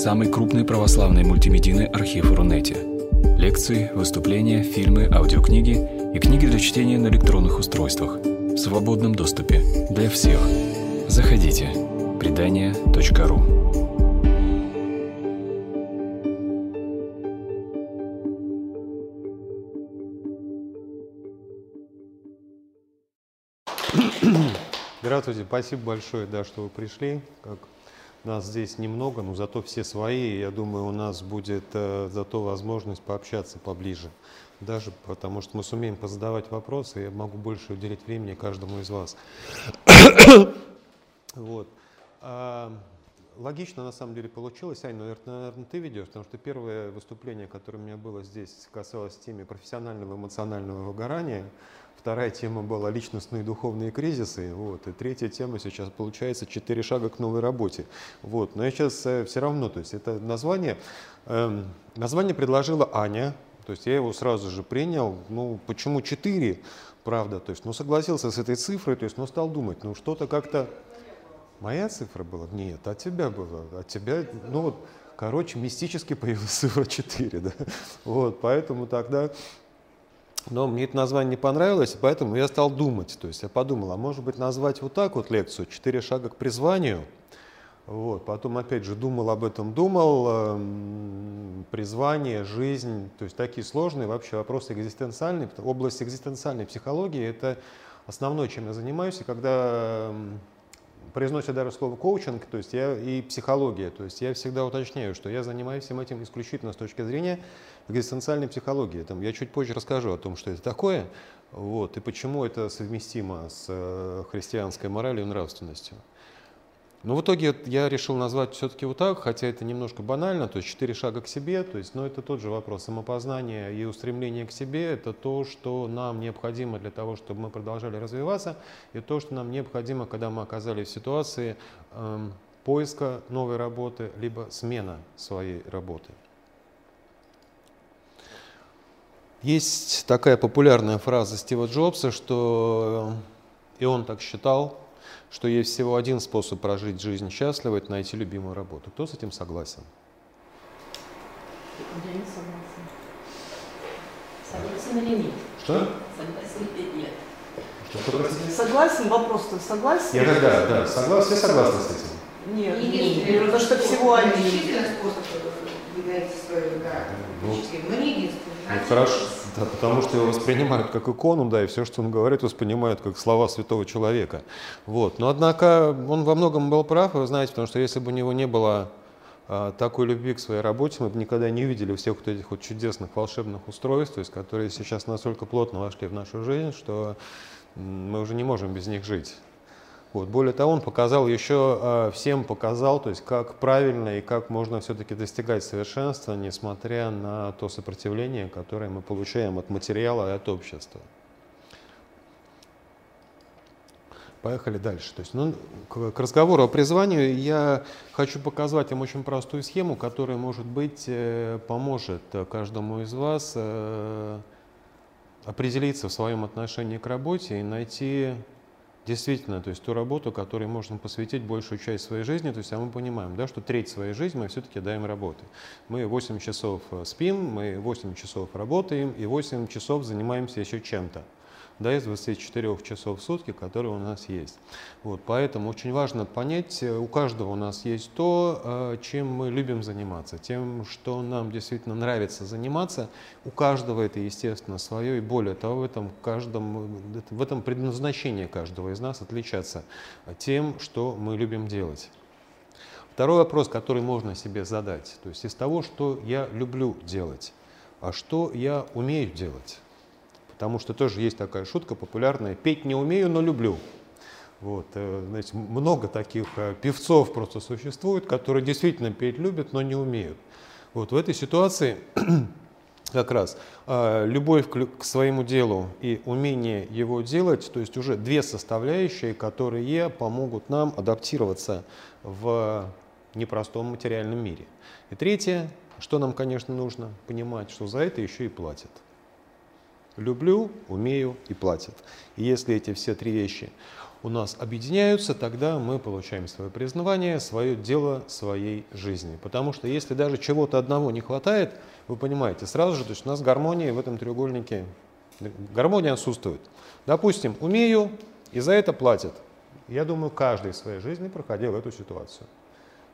самый крупный православный мультимедийный архив Рунете. Лекции, выступления, фильмы, аудиокниги и книги для чтения на электронных устройствах в свободном доступе для всех. Заходите. Предания.ру Здравствуйте, спасибо большое, да, что вы пришли. Как нас здесь немного, но зато все свои. Я думаю, у нас будет э, зато возможность пообщаться поближе. Даже потому что мы сумеем позадавать вопросы, я могу больше уделить времени каждому из вас. вот. А, логично на самом деле получилось. Ань, наверное, наверное, ты ведешь, потому что первое выступление, которое у меня было здесь, касалось темы профессионального эмоционального выгорания. Вторая тема была личностные и духовные кризисы. Вот. И третья тема сейчас получается «Четыре шага к новой работе». Вот. Но я сейчас э, все равно, то есть это название, э, название предложила Аня, то есть я его сразу же принял. Ну, почему четыре, правда? То есть, ну, согласился с этой цифрой, то есть, ну, стал думать, ну, что-то как-то... Моя цифра была? Нет, от тебя была. От тебя, ну, вот, короче, мистически появилась цифра 4, да. Вот, поэтому тогда но мне это название не понравилось, поэтому я стал думать. То есть я подумал, а может быть назвать вот так вот лекцию «Четыре шага к призванию». Вот. Потом опять же думал об этом, думал, э, призвание, жизнь, то есть такие сложные вообще вопросы экзистенциальные. Область экзистенциальной психологии – это основное, чем я занимаюсь. И когда произносят даже слово коучинг, то есть я и психология, то есть я всегда уточняю, что я занимаюсь всем этим исключительно с точки зрения экзистенциальной психологии. Там, я чуть позже расскажу о том, что это такое, вот, и почему это совместимо с э, христианской моралью и нравственностью. Но в итоге я решил назвать все-таки вот так, хотя это немножко банально, то есть четыре шага к себе, то есть, но это тот же вопрос самопознания и устремления к себе, это то, что нам необходимо для того, чтобы мы продолжали развиваться, и то, что нам необходимо, когда мы оказались в ситуации эм, поиска новой работы, либо смена своей работы. Есть такая популярная фраза Стива Джобса, что и он так считал, что есть всего один способ прожить жизнь счастливо – это найти любимую работу. Кто с этим согласен? Я не согласен. Согласен или нет? Что? Согласен или нет? Что Согласен, вопрос-то согласен? Я да, да, согласен, все согласны с этим? Нет, Не нет, единственный. потому что всего один. Действительно способ выдать свою да, Ну, но не единственный. Ну, хорошо, да, потому что его воспринимают как икону, да, и все, что он говорит, воспринимают как слова святого человека. Вот. Но, однако, он во многом был прав, вы знаете, потому что если бы у него не было а, такой любви к своей работе, мы бы никогда не увидели всех вот этих вот чудесных волшебных устройств, то есть, которые сейчас настолько плотно вошли в нашу жизнь, что мы уже не можем без них жить. Вот. Более того, он показал еще, э, всем показал, то есть как правильно и как можно все-таки достигать совершенства, несмотря на то сопротивление, которое мы получаем от материала и от общества. Поехали дальше. То есть, ну, к, к разговору о призвании я хочу показать вам очень простую схему, которая, может быть, э, поможет каждому из вас э, определиться в своем отношении к работе и найти Действительно, то есть ту работу, которой можно посвятить большую часть своей жизни, то есть а мы понимаем, да, что треть своей жизни мы все-таки даем работе. Мы 8 часов э, спим, мы 8 часов работаем и 8 часов занимаемся еще чем-то да, из 24 часов в сутки, которые у нас есть. Вот, поэтому очень важно понять, э, у каждого у нас есть то, э, чем мы любим заниматься, тем, что нам действительно нравится заниматься. У каждого это, естественно, свое, и более того, в этом, каждом, в этом предназначение каждого из нас отличаться тем, что мы любим делать. Второй вопрос, который можно себе задать, то есть из того, что я люблю делать, а что я умею делать. Потому что тоже есть такая шутка популярная, петь не умею, но люблю. Вот, э, знаете, много таких э, певцов просто существует, которые действительно петь любят, но не умеют. Вот в этой ситуации как раз э, любовь к своему делу и умение его делать, то есть уже две составляющие, которые помогут нам адаптироваться в непростом материальном мире. И третье, что нам, конечно, нужно понимать, что за это еще и платят. Люблю, умею и платят. И если эти все три вещи у нас объединяются, тогда мы получаем свое признавание, свое дело своей жизни. Потому что если даже чего-то одного не хватает, вы понимаете, сразу же, то есть у нас гармония в этом треугольнике, гармония отсутствует. Допустим, умею, и за это платят. Я думаю, каждый в своей жизни проходил эту ситуацию.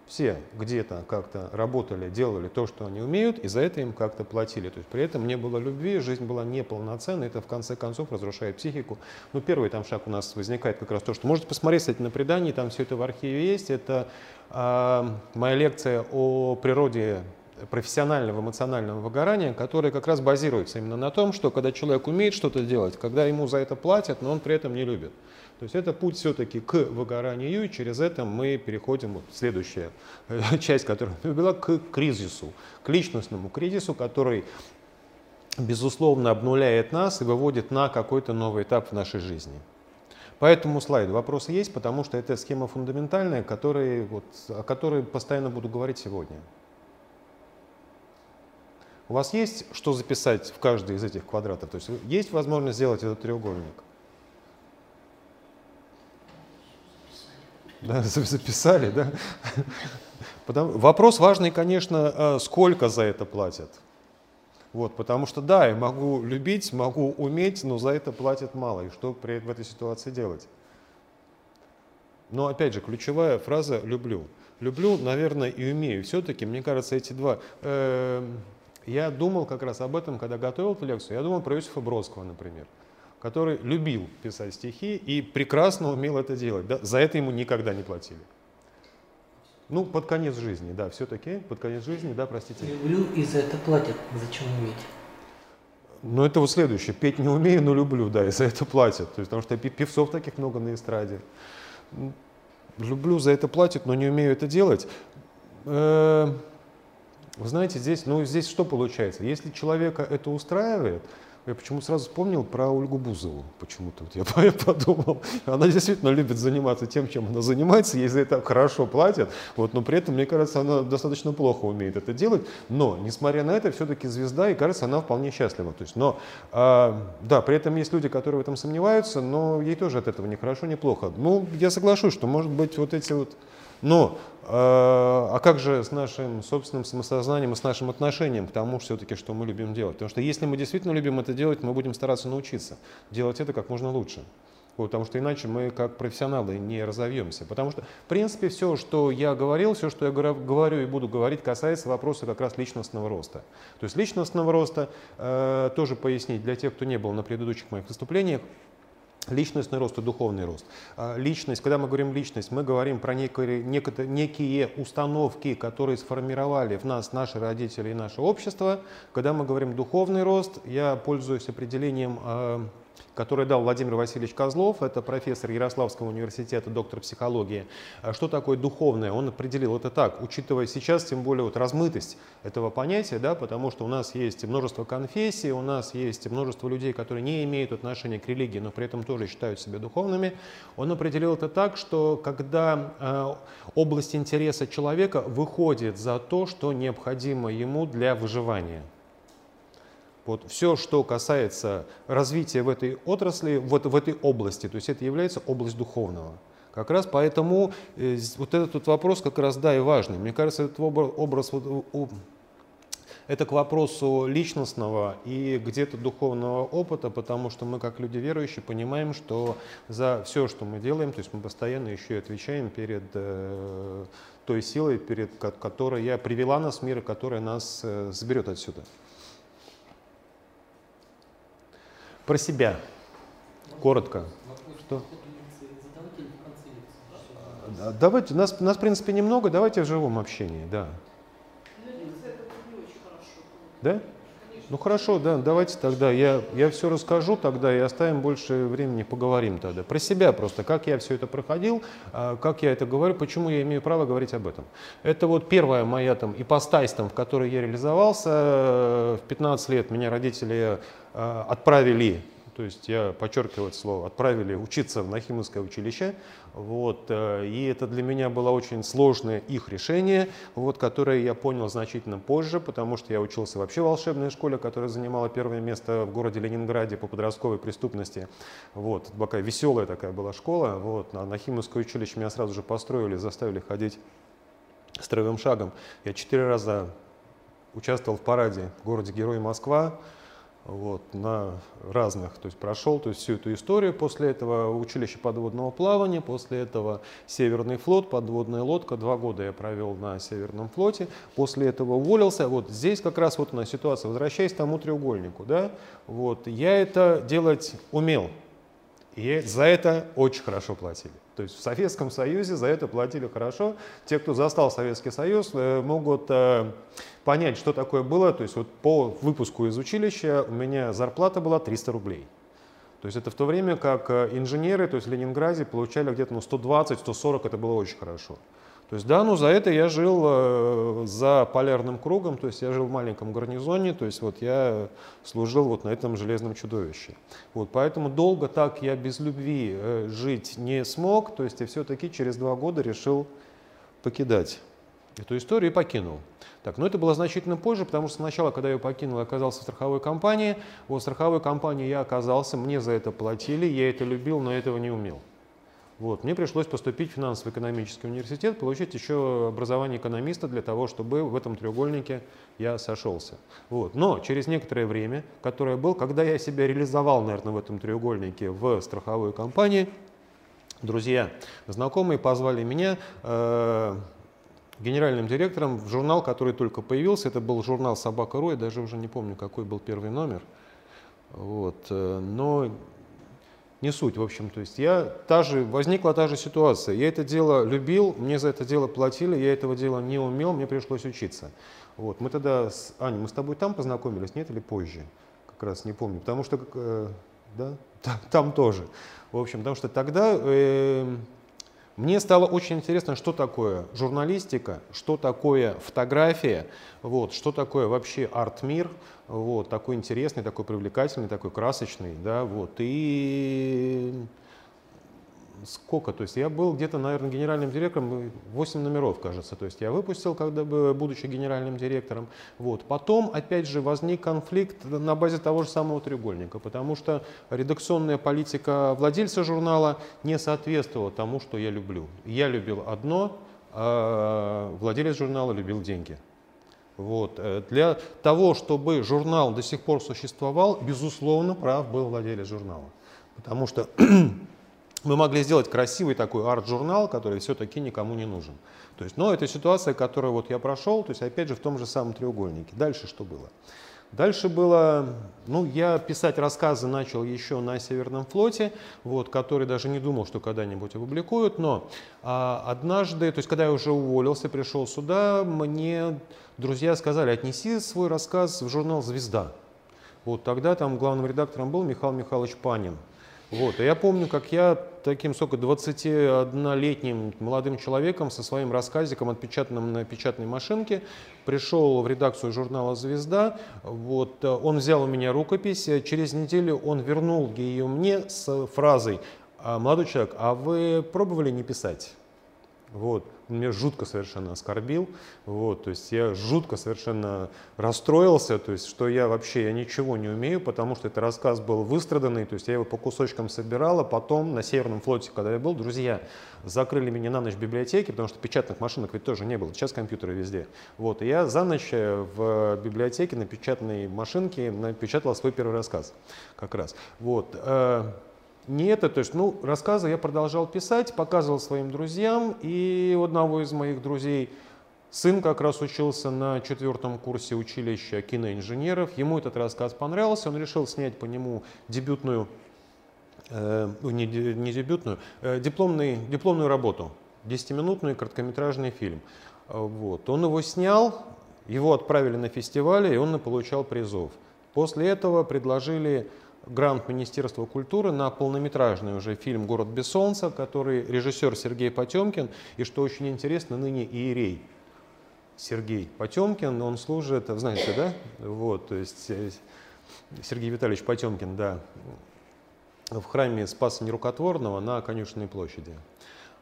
Все где-то как-то работали, делали то, что они умеют, и за это им как-то платили. То есть при этом не было любви, жизнь была неполноценной, это в конце концов разрушает психику. Ну, первый там шаг у нас возникает как раз то, что можете посмотреть, кстати, на предании, там все это в архиве есть. Это э, моя лекция о природе профессионального эмоционального выгорания, которое как раз базируется именно на том, что когда человек умеет что-то делать, когда ему за это платят, но он при этом не любит. То есть это путь все-таки к выгоранию, и через это мы переходим, вот следующая э, часть, которая была, к кризису, к личностному кризису, который, безусловно, обнуляет нас и выводит на какой-то новый этап в нашей жизни. По этому слайду вопросы есть, потому что это схема фундаментальная, который, вот, о которой постоянно буду говорить сегодня. У вас есть что записать в каждый из этих квадратов? То есть есть возможность сделать этот треугольник? Да, записали, да? Потому, вопрос важный, конечно, а, сколько за это платят. Вот, потому что да, я могу любить, могу уметь, но за это платят мало. И что при, в этой ситуации делать? Но опять же, ключевая фраза «люблю». Люблю, наверное, и умею. Все-таки, мне кажется, эти два... Э, я думал как раз об этом, когда готовил эту лекцию. Я думал про Иосифа Бродского, например который любил писать стихи и прекрасно умел это делать. Да? За это ему никогда не платили. Ну, под конец жизни, да, все-таки, под конец жизни, да, простите. Люблю и за это платят. Зачем уметь? Ну, это вот следующее. Петь не умею, но люблю, да, и за это платят. То есть, потому что певцов таких много на эстраде. Люблю, за это платят, но не умею это делать. Э, вы знаете, здесь, ну, здесь что получается? Если человека это устраивает, я почему сразу вспомнил про Ольгу Бузову. Почему-то вот я подумал. Она действительно любит заниматься тем, чем она занимается, ей за это хорошо платят, вот, но при этом, мне кажется, она достаточно плохо умеет это делать. Но, несмотря на это, все-таки звезда, и кажется, она вполне счастлива. То есть, но, э, да, при этом есть люди, которые в этом сомневаются, но ей тоже от этого не хорошо, не плохо. Ну, я соглашусь, что, может быть, вот эти вот но э, а как же с нашим собственным самосознанием и с нашим отношением к тому, все-таки, что мы любим делать? Потому что если мы действительно любим это делать, мы будем стараться научиться делать это как можно лучше. Вот, потому что иначе мы как профессионалы не разовьемся. Потому что, в принципе, все, что я говорил, все, что я говорю и буду говорить, касается вопроса как раз личностного роста. То есть личностного роста, э, тоже пояснить для тех, кто не был на предыдущих моих выступлениях, Личностный рост и духовный рост. А, личность, когда мы говорим личность, мы говорим про некие, некие установки, которые сформировали в нас наши родители и наше общество. Когда мы говорим духовный рост, я пользуюсь определением а, который дал Владимир Васильевич Козлов, это профессор Ярославского университета, доктор психологии. А что такое духовное? Он определил это так, учитывая сейчас, тем более вот размытость этого понятия, да, потому что у нас есть множество конфессий, у нас есть множество людей, которые не имеют отношения к религии, но при этом тоже считают себя духовными. Он определил это так, что когда э, область интереса человека выходит за то, что необходимо ему для выживания – вот все, что касается развития в этой отрасли, вот в этой области, то есть это является область духовного. Как раз поэтому э, вот этот вот вопрос как раз, да, и важный. Мне кажется, этот образ, вот, это к вопросу личностного и где-то духовного опыта, потому что мы, как люди верующие, понимаем, что за все, что мы делаем, то есть мы постоянно еще и отвечаем перед э, той силой, перед которой я привела нас в мир, которая нас э, заберет отсюда. Про себя. Коротко. Что? Давайте, нас, нас в принципе немного, давайте в живом общении, да. Да? Ну хорошо, да, давайте тогда я, я все расскажу тогда и оставим больше времени, поговорим тогда. Про себя просто, как я все это проходил, а, как я это говорю, почему я имею право говорить об этом. Это вот первая моя там ипостась, там, в которой я реализовался. В 15 лет меня родители а, отправили То есть я подчеркиваю это слово, отправили учиться в Нахимовское училище. Вот, э, и это для меня было очень сложное их решение, вот, которое я понял значительно позже, потому что я учился вообще в волшебной школе, которая занимала первое место в городе Ленинграде по подростковой преступности. Вот, такая веселая такая была школа. Вот, на Нахимовское училище меня сразу же построили, заставили ходить строевым шагом. Я четыре раза участвовал в параде в городе Герой Москва вот, на разных, то есть прошел то есть всю эту историю. После этого училище подводного плавания, после этого Северный флот, подводная лодка. Два года я провел на Северном флоте. После этого уволился. Вот здесь как раз вот у нас ситуация. Возвращаясь к тому треугольнику, да, вот, я это делать умел. И за это очень хорошо платили. То есть в Советском Союзе за это платили хорошо. Те, кто застал Советский Союз, э, могут э, понять, что такое было. То есть вот по выпуску из училища у меня зарплата была 300 рублей. То есть это в то время, как э, инженеры, то есть в Ленинграде, получали где-то ну, 120-140, это было очень хорошо. То есть да, ну за это я жил э, за полярным кругом, то есть я жил в маленьком гарнизоне, то есть вот я служил вот на этом железном чудовище. Вот, поэтому долго так я без любви э, жить не смог, то есть я все-таки через два года решил покидать эту историю и покинул. Так, но это было значительно позже, потому что сначала, когда я покинул, оказался в страховой компании. Вот в страховой компании я оказался, мне за это платили, я это любил, но этого не умел. Вот. Мне пришлось поступить в финансово-экономический университет, получить еще образование экономиста для того, чтобы в этом треугольнике я сошелся. Вот. Но через некоторое время, которое было, когда я себя реализовал, наверное, в этом треугольнике в страховой компании, друзья, знакомые позвали меня э, генеральным директором в журнал, который только появился. Это был журнал «Собака.ру», я даже уже не помню, какой был первый номер. Вот. Э, но не суть, в общем, то есть я, та же, возникла та же ситуация. Я это дело любил, мне за это дело платили, я этого дела не умел, мне пришлось учиться. Вот. Мы тогда с Аней, мы с тобой там познакомились, нет, или позже? Как раз не помню, потому что, э, да, там, там тоже. В общем, потому что тогда э, мне стало очень интересно, что такое журналистика, что такое фотография, вот, что такое вообще арт-мир, вот, такой интересный, такой привлекательный, такой красочный, да, вот, и сколько, то есть я был где-то, наверное, генеральным директором, 8 номеров, кажется, то есть я выпустил, когда бы, будучи генеральным директором. Вот. Потом, опять же, возник конфликт на базе того же самого треугольника, потому что редакционная политика владельца журнала не соответствовала тому, что я люблю. Я любил одно, а владелец журнала любил деньги. Вот. Э, для того, чтобы журнал до сих пор существовал, безусловно, прав был владелец журнала. Потому что мы могли сделать красивый такой арт-журнал, который все-таки никому не нужен. То есть, но это ситуация, которую вот я прошел, то есть опять же в том же самом треугольнике. Дальше что было? Дальше было, ну, я писать рассказы начал еще на Северном флоте, вот, который даже не думал, что когда-нибудь опубликуют, но а, однажды, то есть когда я уже уволился, пришел сюда, мне друзья сказали, отнеси свой рассказ в журнал «Звезда». Вот тогда там главным редактором был Михаил Михайлович Панин. Вот. И я помню, как я таким, сколько, 21-летним молодым человеком со своим рассказиком, отпечатанным на печатной машинке, пришел в редакцию журнала «Звезда». Вот. Он взял у меня рукопись. Через неделю он вернул ее мне с фразой «А, «Молодой человек, а вы пробовали не писать?» Вот меня жутко совершенно оскорбил, вот, то есть я жутко совершенно расстроился, то есть что я вообще я ничего не умею, потому что этот рассказ был выстраданный, то есть я его по кусочкам собирал, а потом на Северном флоте, когда я был, друзья закрыли меня на ночь в библиотеке, потому что печатных машинок ведь тоже не было, сейчас компьютеры везде, вот, и я за ночь э, в библиотеке на печатной машинке напечатал свой первый рассказ, как раз, вот, э, не это, то есть, ну, рассказы я продолжал писать, показывал своим друзьям, и у одного из моих друзей сын как раз учился на четвертом курсе училища киноинженеров, ему этот рассказ понравился, он решил снять по нему дебютную, э, не, не дебютную, э, дипломный, дипломную работу, 10-минутный короткометражный фильм. Вот. Он его снял, его отправили на фестиваль, и он получал призов. После этого предложили грант Министерства культуры на полнометражный уже фильм «Город без солнца», который режиссер Сергей Потемкин, и что очень интересно, ныне иерей Сергей Потемкин, он служит, знаете, да? Вот, то есть э, Сергей Витальевич Потемкин, да. в храме Спаса Нерукотворного на Конюшенной площади.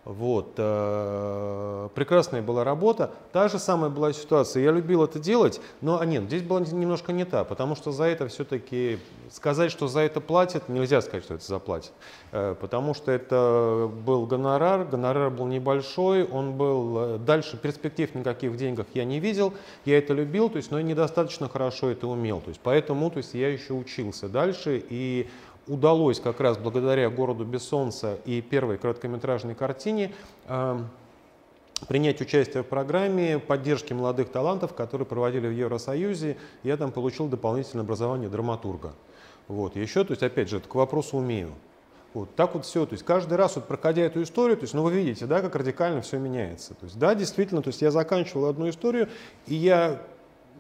Вот. э, Прекрасная была работа. Та же самая была ситуация. Я любил это делать, но а нет, здесь была немножко не та, потому что за это все-таки сказать, что за это платят, нельзя сказать, что это заплатят. Э, Потому что это был гонорар, гонорар был небольшой, он был э, дальше перспектив никаких в деньгах я не видел, я это любил, то есть, но недостаточно хорошо это умел. То есть, поэтому то есть, я еще учился дальше и удалось как раз благодаря городу без солнца и первой короткометражной картине э, принять участие в программе поддержки молодых талантов, которые проводили в Евросоюзе. Я там получил дополнительное образование драматурга. Вот. Еще, то есть, опять же, это к вопросу умею. Вот так вот все, то есть каждый раз вот проходя эту историю, то есть, ну вы видите, да, как радикально все меняется. То есть, да, действительно, то есть я заканчивал одну историю, и я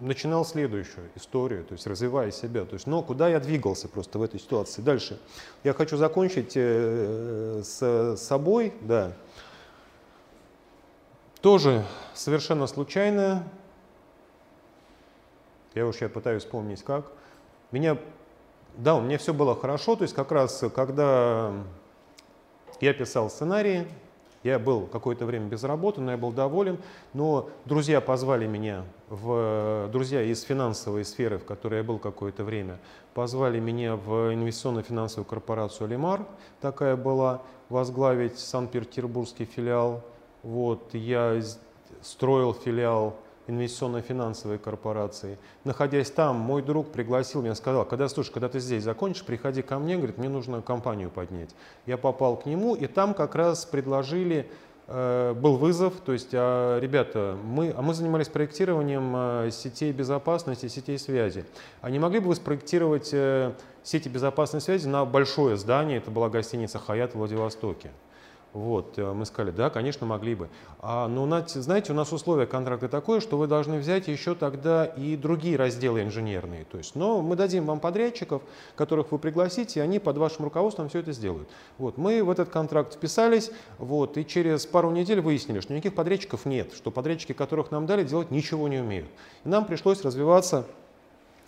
начинал следующую историю, то есть развивая себя. То есть, но куда я двигался просто в этой ситуации? Дальше. Я хочу закончить э, с собой, да. Тоже совершенно случайно, я уж я пытаюсь вспомнить как, меня, да, у меня все было хорошо, то есть как раз когда я писал сценарии, я был какое-то время без работы, но я был доволен. Но друзья позвали меня, в, друзья из финансовой сферы, в которой я был какое-то время, позвали меня в инвестиционно-финансовую корпорацию «Лимар», такая была, возглавить Санкт-Петербургский филиал. Вот, я строил филиал инвестиционно-финансовой корпорации. Находясь там, мой друг пригласил меня, сказал, когда, слушай, когда ты здесь закончишь, приходи ко мне, говорит, мне нужно компанию поднять. Я попал к нему, и там как раз предложили, э, был вызов, то есть, а, ребята, мы, а мы занимались проектированием э, сетей безопасности, сетей связи. А не могли бы вы спроектировать э, сети безопасной связи на большое здание, это была гостиница «Хаят» в Владивостоке. Вот, э, мы сказали, да, конечно, могли бы. А, но, знаете, у нас условие контракта такое, что вы должны взять еще тогда и другие разделы инженерные. То есть, но мы дадим вам подрядчиков, которых вы пригласите, и они под вашим руководством все это сделают. Вот, мы в этот контракт вписались, вот, и через пару недель выяснили, что никаких подрядчиков нет, что подрядчики, которых нам дали, делать ничего не умеют. И нам пришлось развиваться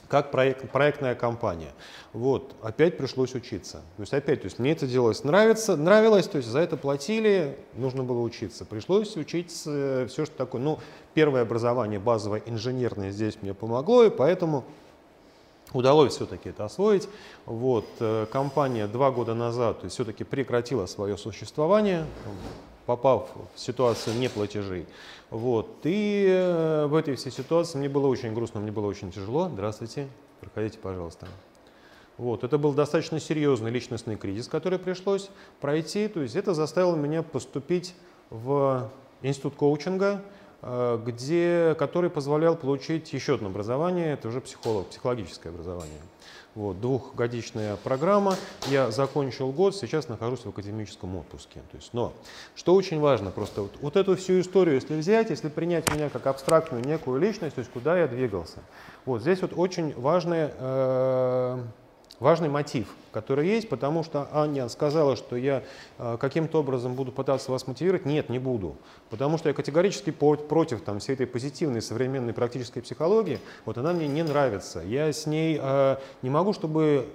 как проект, проектная компания. Вот, опять пришлось учиться. То есть опять, то есть мне это делалось нравится, нравилось, то есть за это платили, нужно было учиться. Пришлось учиться э, все, что такое. Ну, первое образование базовое инженерное здесь мне помогло, и поэтому удалось все-таки это освоить. Вот, э, компания два года назад все-таки прекратила свое существование, попав в ситуацию неплатежей. Вот. И э, в этой всей ситуации мне было очень грустно, мне было очень тяжело. Здравствуйте, проходите, пожалуйста. Вот. Это был достаточно серьезный личностный кризис, который пришлось пройти. То есть это заставило меня поступить в институт коучинга, где, который позволял получить еще одно образование, это уже психолог, психологическое образование. Вот, двухгодичная программа. Я закончил год, сейчас нахожусь в академическом отпуске. То есть, но что очень важно, просто вот, вот эту всю историю, если взять, если принять меня как абстрактную некую личность, то есть куда я двигался. Вот здесь вот очень важное э, важный мотив, который есть, потому что Аня сказала, что я э, каким-то образом буду пытаться вас мотивировать. Нет, не буду. Потому что я категорически против там, всей этой позитивной современной практической психологии. Вот она мне не нравится. Я с ней э, не могу, чтобы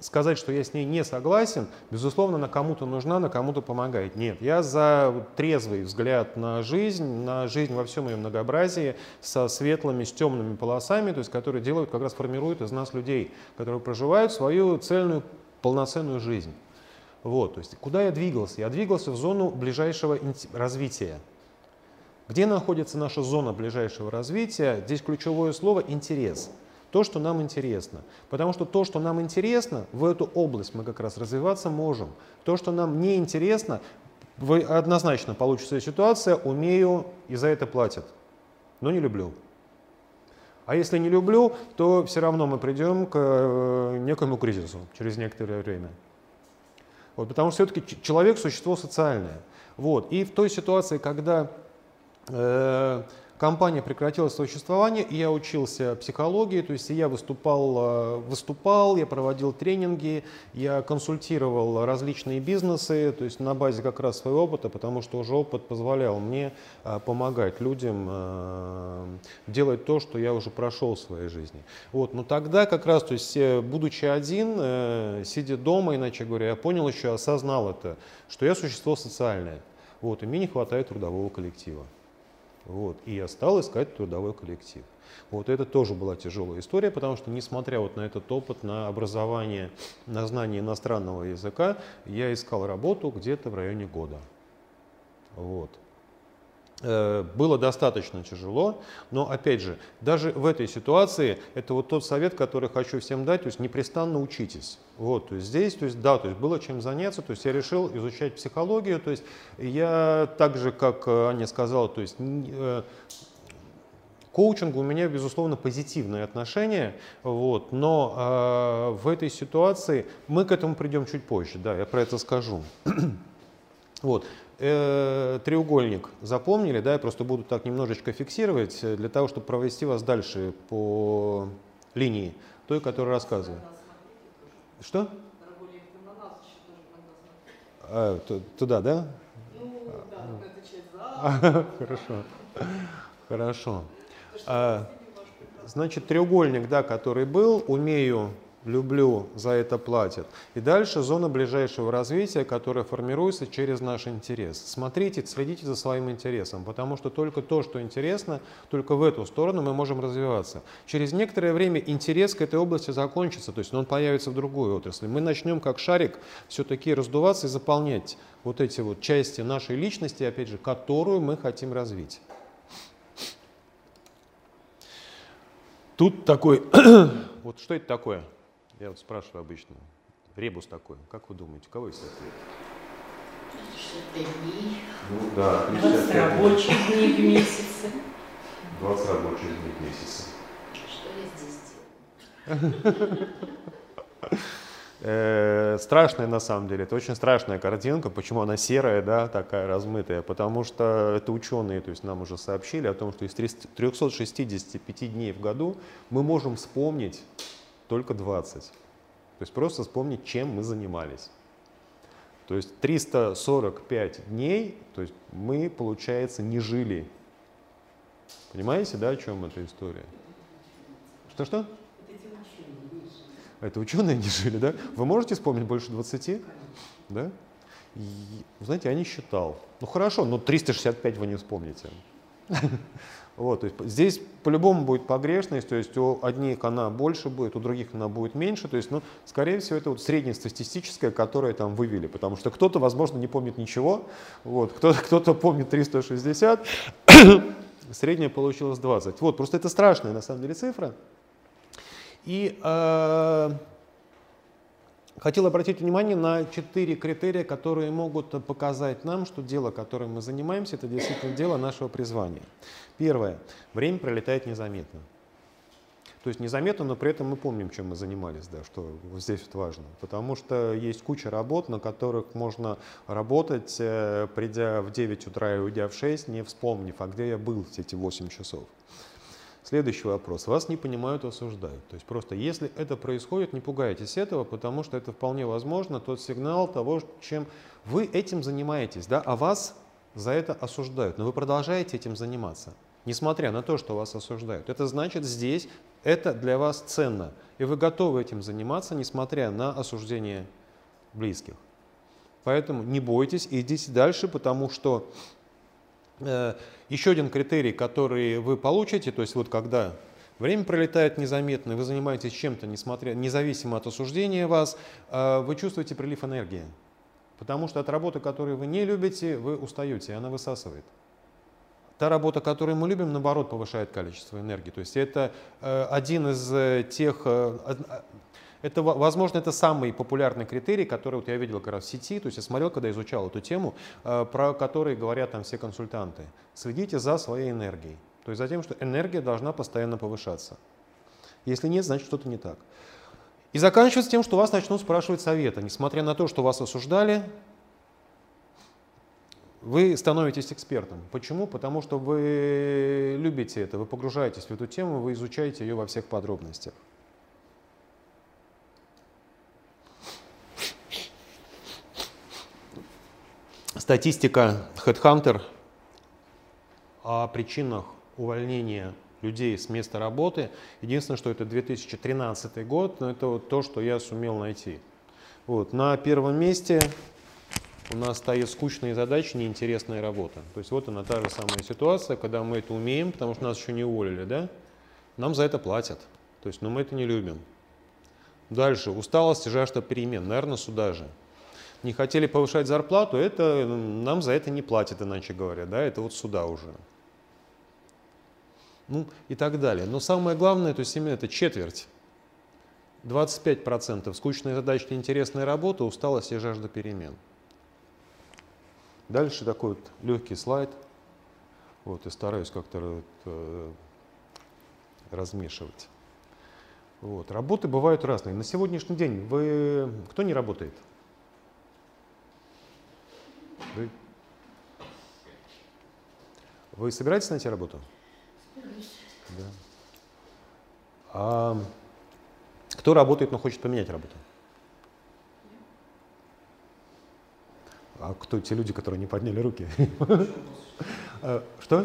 сказать, что я с ней не согласен, безусловно, она кому-то нужна, она кому-то помогает. Нет, я за трезвый взгляд на жизнь, на жизнь во всем ее многообразии, со светлыми, с темными полосами, то есть которые делают, как раз формируют из нас людей, которые проживают свою цельную, полноценную жизнь. Вот, то есть куда я двигался? Я двигался в зону ближайшего развития. Где находится наша зона ближайшего развития? Здесь ключевое слово «интерес» то, что нам интересно. Потому что то, что нам интересно, в эту область мы как раз развиваться можем. То, что нам не интересно, однозначно получится ситуация, умею и за это платят, но не люблю. А если не люблю, то все равно мы придем к э, некому кризису через некоторое время. Вот, потому что все-таки человек – существо социальное. Вот. И в той ситуации, когда э, компания прекратила существование, и я учился психологии, то есть я выступал, э, выступал, я проводил тренинги, я консультировал различные бизнесы, то есть на базе как раз своего опыта, потому что уже опыт позволял мне э, помогать людям э, делать то, что я уже прошел в своей жизни. Вот, но тогда как раз, то есть будучи один, сидя дома, иначе говоря, я понял еще, осознал это, что я существо социальное. Вот, и мне не хватает трудового коллектива. Вот, и я стал искать трудовой коллектив. Вот это тоже была тяжелая история, потому что, несмотря вот на этот опыт, на образование, на знание иностранного языка, я искал работу где-то в районе года. Вот. Э, было достаточно тяжело, но опять же, даже в этой ситуации, это вот тот совет, который хочу всем дать, то есть непрестанно учитесь. Вот, то есть здесь, то есть да, то есть было чем заняться, то есть я решил изучать психологию, то есть я так же, как Аня сказала, то есть э, коучинг у меня, безусловно, позитивные отношения, вот, но э, в этой ситуации мы к этому придем чуть позже, да, я про это скажу. вот э, треугольник запомнили, да, я просто буду так немножечко фиксировать э, для того, чтобы провести вас дальше по линии, той, которую рассказываю. Что? А, туда, да? Хорошо. Хорошо. А, значит, треугольник, да, который был, умею люблю, за это платят. И дальше зона ближайшего развития, которая формируется через наш интерес. Смотрите, следите за своим интересом, потому что только то, что интересно, только в эту сторону мы можем развиваться. Через некоторое время интерес к этой области закончится, то есть он появится в другой отрасли. Мы начнем как шарик все-таки раздуваться и заполнять вот эти вот части нашей личности, опять же, которую мы хотим развить. Тут такой, вот что это такое? Я вот спрашиваю обычно, ребус такой, как вы думаете, у кого есть ответ? 65 дней. Ну да, 20 рабочих дней в месяце. 20 рабочих дней в месяце. Что я здесь делаю? Э, страшная на самом деле, это очень страшная картинка. Почему она серая, да, такая размытая? Потому что это ученые, то есть нам уже сообщили о том, что из 365 дней в году мы можем вспомнить только 20. То есть просто вспомнить, чем мы занимались. То есть 345 дней, то есть мы, получается, не жили. Понимаете, да, о чем эта история? Что-что? Это ученые не жили, да? Вы можете вспомнить больше 20? Да? И, знаете, я не считал. Ну хорошо, но 365 вы не вспомните. Вот, то есть здесь по-любому будет погрешность, то есть у одних она больше будет, у других она будет меньше. То есть, ну, скорее всего, это вот среднестатистическое, которое там вывели, потому что кто-то, возможно, не помнит ничего, вот, кто-то, кто-то помнит 360, среднее получилось 20. Вот, просто это страшная на самом деле цифра. И э, хотел обратить внимание на четыре критерия, которые могут показать нам, что дело, которым мы занимаемся, это действительно дело нашего призвания. Первое. Время пролетает незаметно. То есть незаметно, но при этом мы помним, чем мы занимались, да, что здесь вот важно. Потому что есть куча работ, на которых можно работать, э, придя в 9 утра и уйдя в 6, не вспомнив, а где я был эти 8 часов. Следующий вопрос. Вас не понимают, осуждают. То есть просто если это происходит, не пугайтесь этого, потому что это вполне возможно тот сигнал того, чем вы этим занимаетесь, да, а вас за это осуждают, но вы продолжаете этим заниматься, несмотря на то, что вас осуждают. Это значит, здесь это для вас ценно, и вы готовы этим заниматься, несмотря на осуждение близких. Поэтому не бойтесь, идите дальше, потому что еще один критерий, который вы получите, то есть вот когда время пролетает незаметно, вы занимаетесь чем-то, несмотря, независимо от осуждения вас, э, вы чувствуете прилив энергии. Потому что от работы, которую вы не любите, вы устаете, и она высасывает. Та работа, которую мы любим, наоборот, повышает количество энергии. То есть это э, один из тех, это, возможно, это самый популярный критерий, который вот я видел как раз в сети, то есть я смотрел, когда изучал эту тему, э, про который говорят там все консультанты. Следите за своей энергией, то есть за тем, что энергия должна постоянно повышаться. Если нет, значит что-то не так. И заканчивается тем, что вас начнут спрашивать совета. Несмотря на то, что вас осуждали, вы становитесь экспертом. Почему? Потому что вы любите это, вы погружаетесь в эту тему, вы изучаете ее во всех подробностях. Статистика HeadHunter о причинах увольнения людей с места работы. Единственное, что это 2013 год, но это вот то, что я сумел найти. Вот. На первом месте у нас стоит скучные задачи, неинтересная работа. То есть вот она та же самая ситуация, когда мы это умеем, потому что нас еще не уволили, да? Нам за это платят. То есть, но мы это не любим. Дальше. Усталость и жажда перемен. Наверное, сюда же. Не хотели повышать зарплату, это нам за это не платят, иначе говоря. Да? Это вот сюда уже. Ну и так далее. Но самое главное, то есть именно это четверть. 25% скучные задачи, неинтересная работа, усталость и жажда перемен. Дальше такой вот легкий слайд. Вот, и стараюсь как-то э, размешивать. Вот. Работы бывают разные. На сегодняшний день вы... Кто не работает? Вы, вы собираетесь найти работу? Да. А кто работает, но хочет поменять работу? А кто те люди, которые не подняли руки? А, что?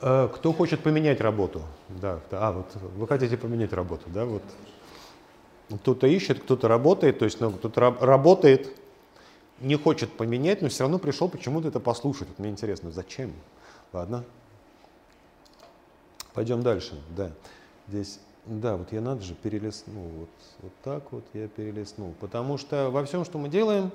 А, кто хочет поменять работу? Да, а вот вы хотите поменять работу, да? Вот кто-то ищет, кто-то работает, то есть ну, кто-то работает, не хочет поменять, но все равно пришел почему-то это послушать. Вот мне интересно, зачем? Ладно. Пойдем дальше. Да, здесь да, вот я надо же перелистнул, вот, вот так вот я перелистнул. Потому что во всем, что мы делаем,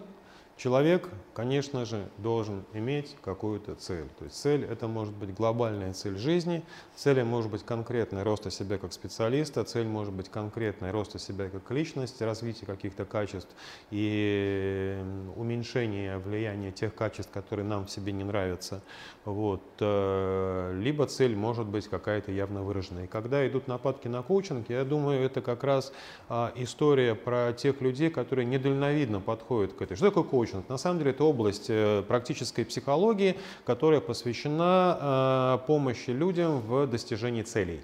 Человек, конечно же, должен иметь какую-то цель. То есть цель – это может быть глобальная цель жизни, цель может быть конкретный рост себя как специалиста, цель может быть конкретный рост себя как личности, развитие каких-то качеств и уменьшение влияния тех качеств, которые нам в себе не нравятся. Вот. Э, либо цель может быть какая-то явно выраженная. И когда идут нападки на коучинг, я думаю, это как раз а, история про тех людей, которые недальновидно подходят к этой. Что такое коучинг? Коучинг. На самом деле это область э, практической психологии, которая посвящена э, помощи людям в достижении целей.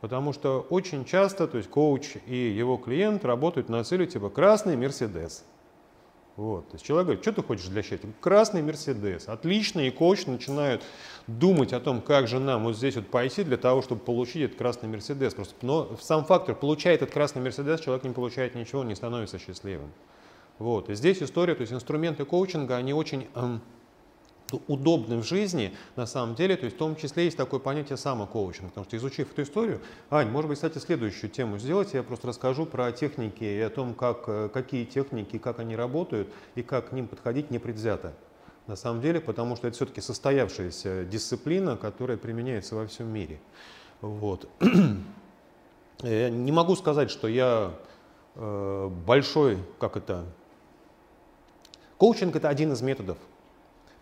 Потому что очень часто то есть коуч и его клиент работают на цели типа «красный Мерседес». Вот. То есть человек говорит, что ты хочешь для счастья? Красный Мерседес. Отлично, и коуч начинает думать о том, как же нам вот здесь вот пойти для того, чтобы получить этот красный Мерседес. Просто, но сам фактор, получает этот красный Мерседес, человек не получает ничего, не становится счастливым. Вот. И здесь история, то есть инструменты коучинга, они очень эм, удобны в жизни, на самом деле, то есть в том числе есть такое понятие самокоучинг, потому что изучив эту историю, Ань, может быть, кстати, следующую тему сделать, я просто расскажу про техники и о том, как, э, какие техники, как они работают и как к ним подходить непредвзято. На самом деле, потому что это все-таки состоявшаяся дисциплина, которая применяется во всем мире. Вот. Я не могу сказать, что я э, большой, как это, Коучинг – это один из методов.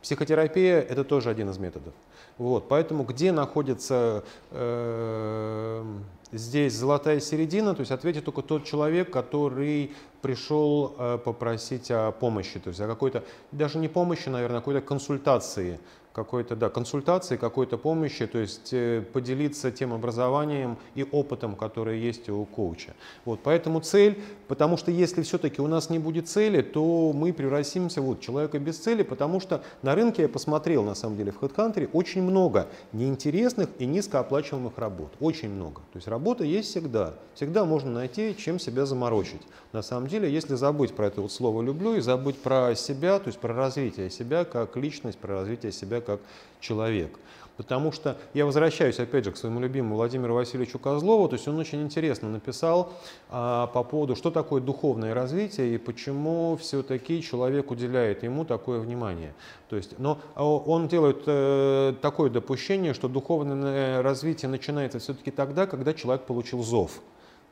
Психотерапия – это тоже один из методов. Вот, поэтому где находится э, здесь золотая середина, то есть ответит только тот человек, который пришел э, попросить о помощи, то есть о какой-то, даже не помощи, наверное, а какой-то консультации какой-то да, консультации, какой-то помощи, то есть э, поделиться тем образованием и опытом, который есть у коуча. Вот, поэтому цель, потому что если все-таки у нас не будет цели, то мы превратимся вот, человека без цели, потому что на рынке я посмотрел, на самом деле, в HeadHunter очень много неинтересных и низкооплачиваемых работ. Очень много. То есть работа есть всегда. Всегда можно найти, чем себя заморочить. На самом деле, если забыть про это вот слово «люблю» и забыть про себя, то есть про развитие себя как личность, про развитие себя как человек. Потому что я возвращаюсь опять же к своему любимому Владимиру Васильевичу Козлову, то есть он очень интересно написал а, по поводу, что такое духовное развитие и почему все-таки человек уделяет ему такое внимание. То есть, но а, он делает э, такое допущение, что духовное развитие начинается все-таки тогда, когда человек получил зов.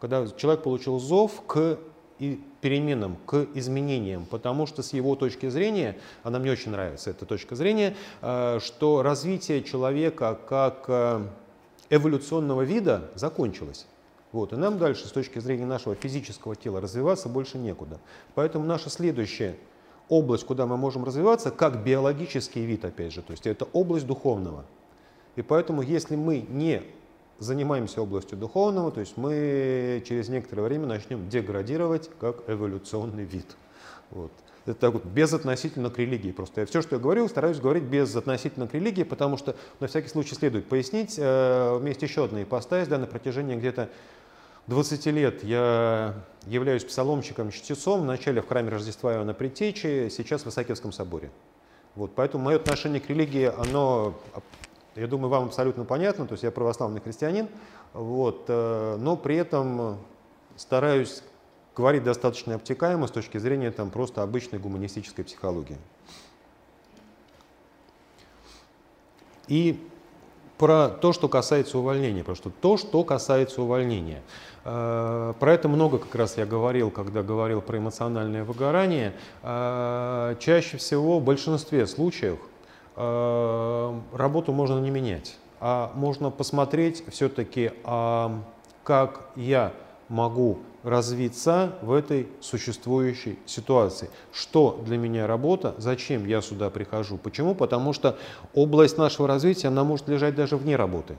Когда человек получил зов к и переменам, к изменениям, потому что с его точки зрения, она мне очень нравится, эта точка зрения, э, что развитие человека как э, эволюционного вида закончилось. Вот, и нам дальше с точки зрения нашего физического тела развиваться больше некуда. Поэтому наша следующая область, куда мы можем развиваться, как биологический вид, опять же. То есть это область духовного. И поэтому, если мы не занимаемся областью духовного, то есть мы через некоторое время начнем деградировать как эволюционный вид. Вот. Это так вот, безотносительно к религии. Просто я все, что я говорил, стараюсь говорить безотносительно к религии, потому что на всякий случай следует пояснить. Э, вместе еще одна ипостась, да, на протяжении где-то 20 лет я являюсь псаломщиком, чтецом, вначале в храме Рождества Иоанна Предтечи, сейчас в Исаакиевском соборе. Вот, поэтому мое отношение к религии, оно, я думаю, вам абсолютно понятно, то есть я православный христианин, вот, э, но при этом стараюсь говорить достаточно обтекаемо с точки зрения там, просто обычной гуманистической психологии. И про то, что касается увольнения, потому что то, что касается увольнения. Э, про это много как раз я говорил, когда говорил про эмоциональное выгорание. Э, чаще всего в большинстве случаев работу можно не менять, а можно посмотреть все-таки, а как я могу развиться в этой существующей ситуации. Что для меня работа, зачем я сюда прихожу, почему? Потому что область нашего развития, она может лежать даже вне работы.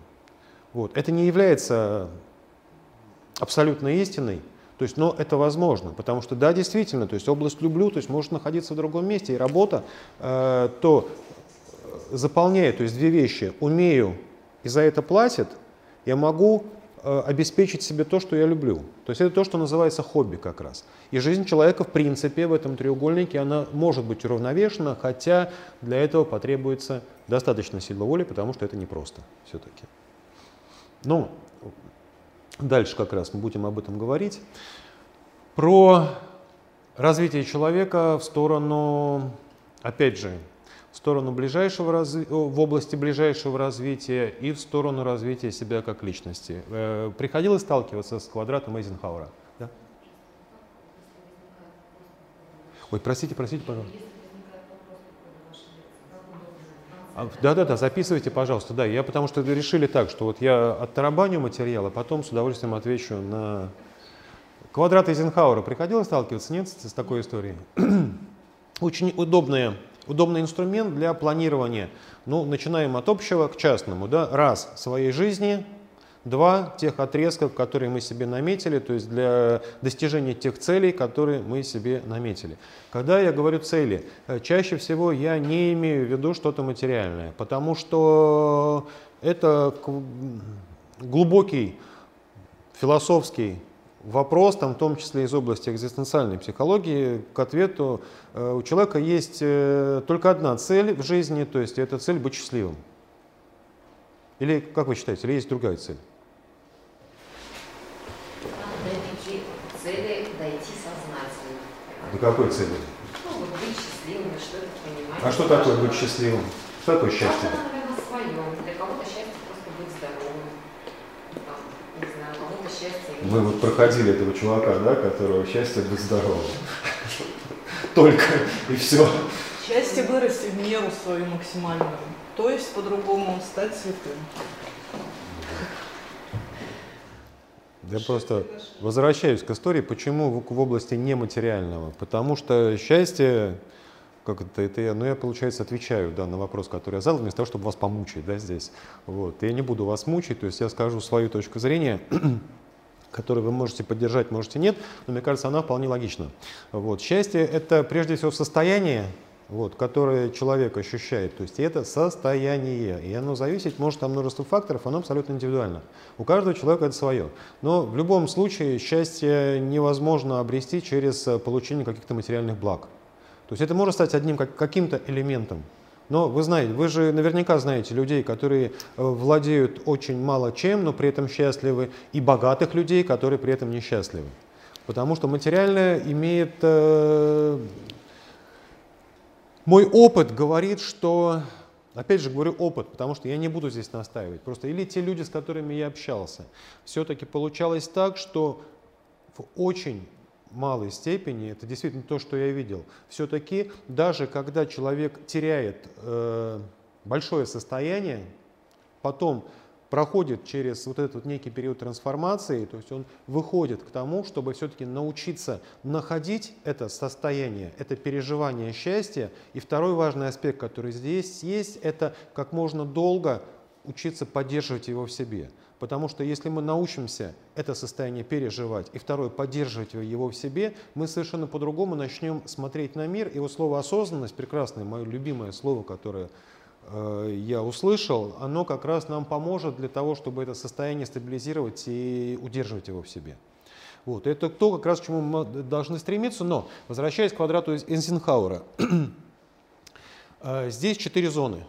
Вот. Это не является абсолютной истиной, то есть, но это возможно, потому что, да, действительно, то есть область люблю, то есть может находиться в другом месте, и работа э, то заполняет, то есть две вещи, умею и за это платят, я могу Э, обеспечить себе то, что я люблю. То есть это то, что называется хобби как раз. И жизнь человека, в принципе, в этом треугольнике, она может быть уравновешена, хотя для этого потребуется достаточно сила воли, потому что это непросто все-таки. Ну, дальше как раз мы будем об этом говорить. Про развитие человека в сторону, опять же, в сторону ближайшего разви... в области ближайшего развития и в сторону развития себя как личности. Э, приходилось сталкиваться с квадратом Эйзенхауэра? Да? Ой, простите, простите, пожалуйста. Да, да, да, записывайте, пожалуйста, да. Я потому что решили так, что вот я оттарабаню материал, а потом с удовольствием отвечу на квадрат Эйзенхауэра. Приходилось сталкиваться, нет, с такой историей? Очень удобная удобный инструмент для планирования. Ну, начинаем от общего к частному. Да? Раз, своей жизни. Два, тех отрезков, которые мы себе наметили, то есть для достижения тех целей, которые мы себе наметили. Когда я говорю цели, э, чаще всего я не имею в виду что-то материальное, потому что это глубокий философский вопрос, там, в том числе из области экзистенциальной психологии, к ответу э, у человека есть э, только одна цель в жизни, то есть это цель быть счастливым. Или, как вы считаете, или есть другая цель? цели дойти сознательно. До какой цели? Ну, вот быть счастливым, что-то понимать. А что такое быть счастливым? Что такое счастье? Каждый, наверное, своем. Для кого-то счастье просто быть здоровым. Там, не знаю, кому-то счастье... Мы вот проходили этого чувака, да, которого счастье быть здоровым. Только, и все. Счастье вырасти в меру свою максимальную. То есть, по-другому, стать святым. Я просто возвращаюсь к истории, почему в, в области нематериального. Потому что счастье, как это, это я, ну я, получается, отвечаю да, на вопрос, который я задал, вместо того, чтобы вас помучить да, здесь. Вот. Я не буду вас мучить, то есть я скажу свою точку зрения, которую вы можете поддержать, можете нет, но мне кажется, она вполне логична. Вот. Счастье – это прежде всего состояние, вот, которое человек ощущает. То есть это состояние. И оно зависеть может от множества факторов, оно абсолютно индивидуально. У каждого человека это свое. Но в любом случае счастье невозможно обрести через получение каких-то материальных благ. То есть это может стать одним каким-то элементом. Но вы знаете, вы же наверняка знаете людей, которые э, владеют очень мало чем, но при этом счастливы, и богатых людей, которые при этом несчастливы. Потому что материальное имеет э, мой опыт говорит, что, опять же говорю опыт, потому что я не буду здесь настаивать, просто или те люди, с которыми я общался, все-таки получалось так, что в очень малой степени, это действительно то, что я видел, все-таки даже когда человек теряет э, большое состояние, потом проходит через вот этот вот некий период трансформации, то есть он выходит к тому, чтобы все-таки научиться находить это состояние, это переживание счастья. И второй важный аспект, который здесь есть, это как можно долго учиться поддерживать его в себе. Потому что если мы научимся это состояние переживать, и второе, поддерживать его в себе, мы совершенно по-другому начнем смотреть на мир. И вот слово осознанность, прекрасное, мое любимое слово, которое э, я услышал, оно как раз нам поможет для того, чтобы это состояние стабилизировать и удерживать его в себе. Вот. Это то, как раз к чему мы должны стремиться. Но, возвращаясь к квадрату Эйзенхауэра, э, здесь четыре зоны.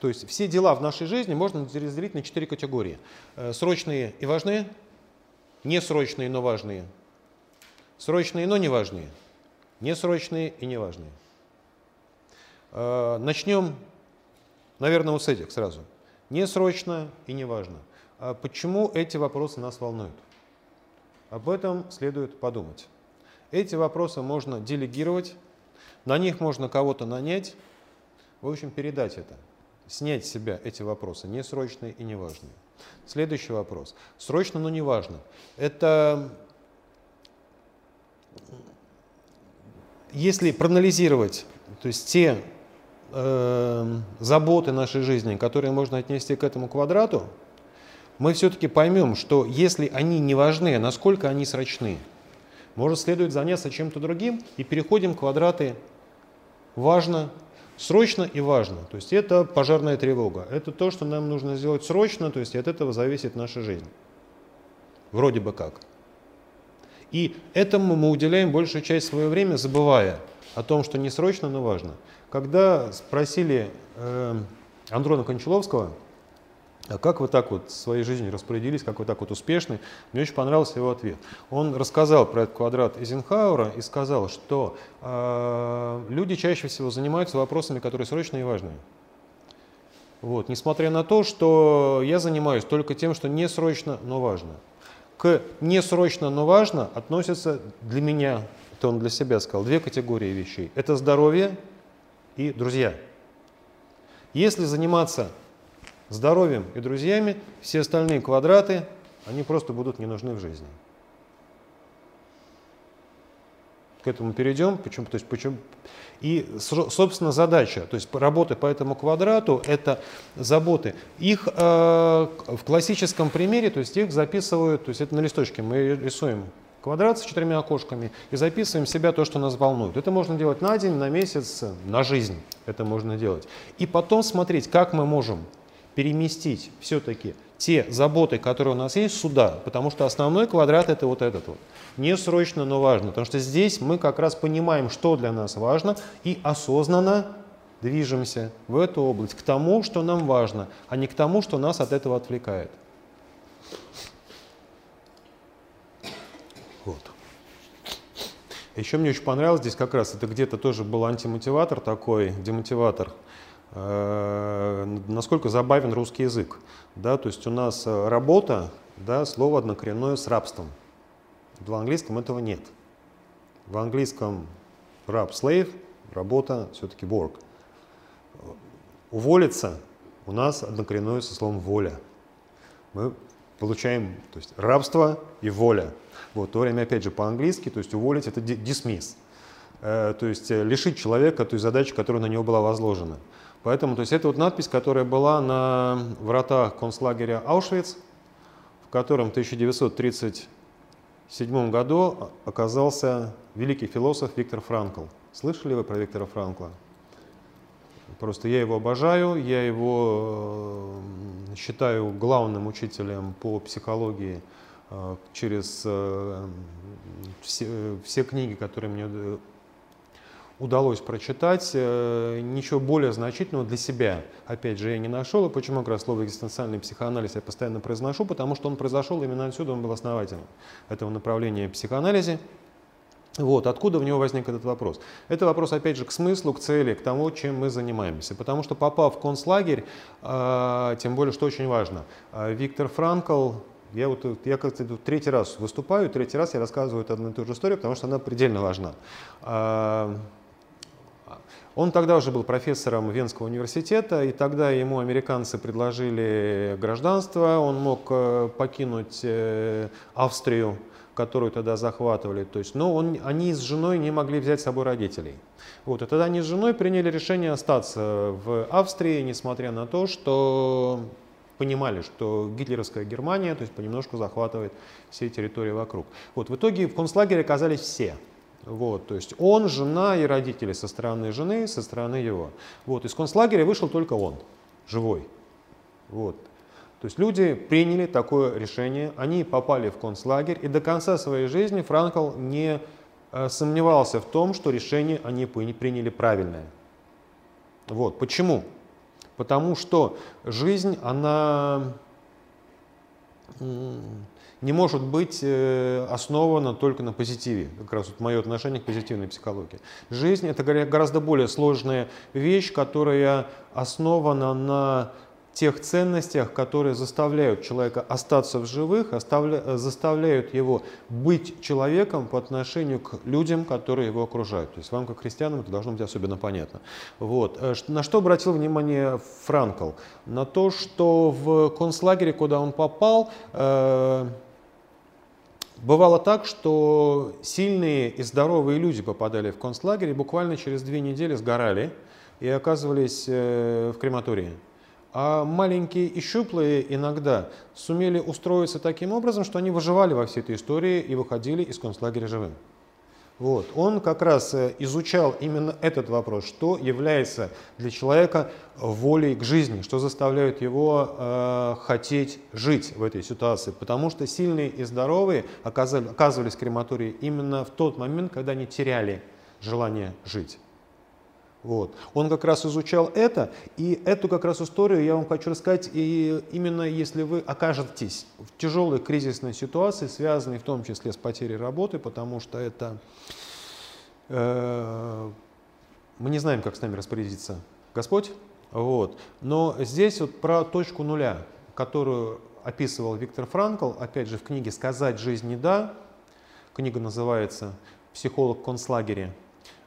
То есть все дела в нашей жизни можно разделить на четыре категории. Э, срочные и важные, несрочные, но важные, срочные, но не важные, несрочные и неважные. Э, начнем, наверное, вот с этих сразу. Несрочно и неважно. А почему эти вопросы нас волнуют? Об этом следует подумать. Эти вопросы можно делегировать, на них можно кого-то нанять, в общем, передать это снять с себя эти вопросы, несрочные и неважные. Следующий вопрос. Срочно, но не важно. Это если проанализировать, то есть те э, заботы нашей жизни, которые можно отнести к этому квадрату, мы все-таки поймем, что если они не важны, насколько они срочны, может следует заняться чем-то другим и переходим к квадраты важно, Срочно и важно. То есть это пожарная тревога. Это то, что нам нужно сделать срочно, то есть от этого зависит наша жизнь. Вроде бы как. И этому мы уделяем большую часть своего времени, забывая о том, что не срочно, но важно. Когда спросили э, Андрона Кончаловского, а как вы так вот своей жизни распорядились, как вы так вот успешны? Мне очень понравился его ответ. Он рассказал про этот квадрат Эйзенхауэра и сказал, что э, люди чаще всего занимаются вопросами, которые срочные и важные. Вот, несмотря на то, что я занимаюсь только тем, что не срочно, но важно. К не срочно, но важно относятся для меня, это он для себя сказал, две категории вещей. Это здоровье и друзья. Если заниматься здоровьем и друзьями, все остальные квадраты, они просто будут не нужны в жизни. К этому перейдем. Почему? То есть, почему? И, собственно, задача, то есть работы по этому квадрату, это заботы. Их э, в классическом примере, то есть их записывают, то есть это на листочке мы рисуем квадрат с четырьмя окошками и записываем себя то, что нас волнует. Это можно делать на день, на месяц, на жизнь. Это можно делать. И потом смотреть, как мы можем переместить все-таки те заботы, которые у нас есть, сюда, потому что основной квадрат это вот этот вот. Не срочно, но важно, потому что здесь мы как раз понимаем, что для нас важно, и осознанно движемся в эту область, к тому, что нам важно, а не к тому, что нас от этого отвлекает. Вот. Еще мне очень понравилось здесь как раз, это где-то тоже был антимотиватор такой, демотиватор – насколько забавен русский язык. Да, то есть у нас э, работа, да, слово однокоренное с рабством. В английском этого нет. В английском раб slave, работа все-таки work. Уволиться у нас однокоренное со словом воля. Мы получаем то есть, рабство и воля. Вот, то время, опять же, по-английски, то есть уволить это dismiss. Э, то есть лишить человека той задачи, которая на него была возложена. Поэтому, то есть это вот надпись, которая была на вратах концлагеря Аушвиц, в котором в 1937 году оказался великий философ Виктор Франкл. Слышали вы про Виктора Франкла? Просто я его обожаю, я его э, считаю главным учителем по психологии э, через э, все, все книги, которые мне удалось прочитать, э, ничего более значительного для себя, опять же, я не нашел. И почему как раз слово экзистенциальный психоанализ я постоянно произношу? Потому что он произошел именно отсюда, он был основателем этого направления психоанализе. Вот, откуда в него возник этот вопрос? Это вопрос, опять же, к смыслу, к цели, к тому, чем мы занимаемся. Потому что попав в концлагерь, э, тем более, что очень важно, э, Виктор Франкл, я вот я как-то третий раз выступаю, третий раз я рассказываю одну и ту же историю, потому что она предельно важна. Он тогда уже был профессором Венского университета, и тогда ему американцы предложили гражданство, он мог э, покинуть э, Австрию, которую тогда захватывали, то есть, но он, они с женой не могли взять с собой родителей. Вот, и тогда они с женой приняли решение остаться в Австрии, несмотря на то, что понимали, что гитлеровская Германия, то есть понемножку захватывает все территории вокруг. Вот, в итоге в концлагере оказались все. Вот, то есть он, жена и родители со стороны жены, со стороны его. Вот, из концлагеря вышел только он, живой. Вот. То есть люди приняли такое решение, они попали в концлагерь, и до конца своей жизни Франкл не э, сомневался в том, что решение они приняли правильное. Вот. Почему? Потому что жизнь, она не может быть э, основана только на позитиве. Как раз вот мое отношение к позитивной психологии. Жизнь это гораздо более сложная вещь, которая основана на тех ценностях, которые заставляют человека остаться в живых, оставля, заставляют его быть человеком по отношению к людям, которые его окружают. То есть вам, как христианам, это должно быть особенно понятно. Вот. Э, на что обратил внимание Франкл? На то, что в концлагере, куда он попал, э, Бывало так, что сильные и здоровые люди попадали в концлагерь и буквально через две недели сгорали и оказывались э, в крематории. А маленькие и щуплые иногда сумели устроиться таким образом, что они выживали во всей этой истории и выходили из концлагеря живым. Вот. Он как раз э, изучал именно этот вопрос, что является для человека волей к жизни, что заставляет его э, хотеть жить в этой ситуации. Потому что сильные и здоровые оказали, оказывались в крематории именно в тот момент, когда они теряли желание жить. Вот. Он как раз изучал это, и эту как раз историю я вам хочу рассказать, и именно если вы окажетесь в тяжелой кризисной ситуации, связанной в том числе с потерей работы, потому что это... Э, мы не знаем, как с нами распорядиться. Господь, вот. но здесь вот про точку нуля, которую описывал Виктор Франкл, опять же в книге «Сказать жизнь не да», книга называется «Психолог в концлагере»,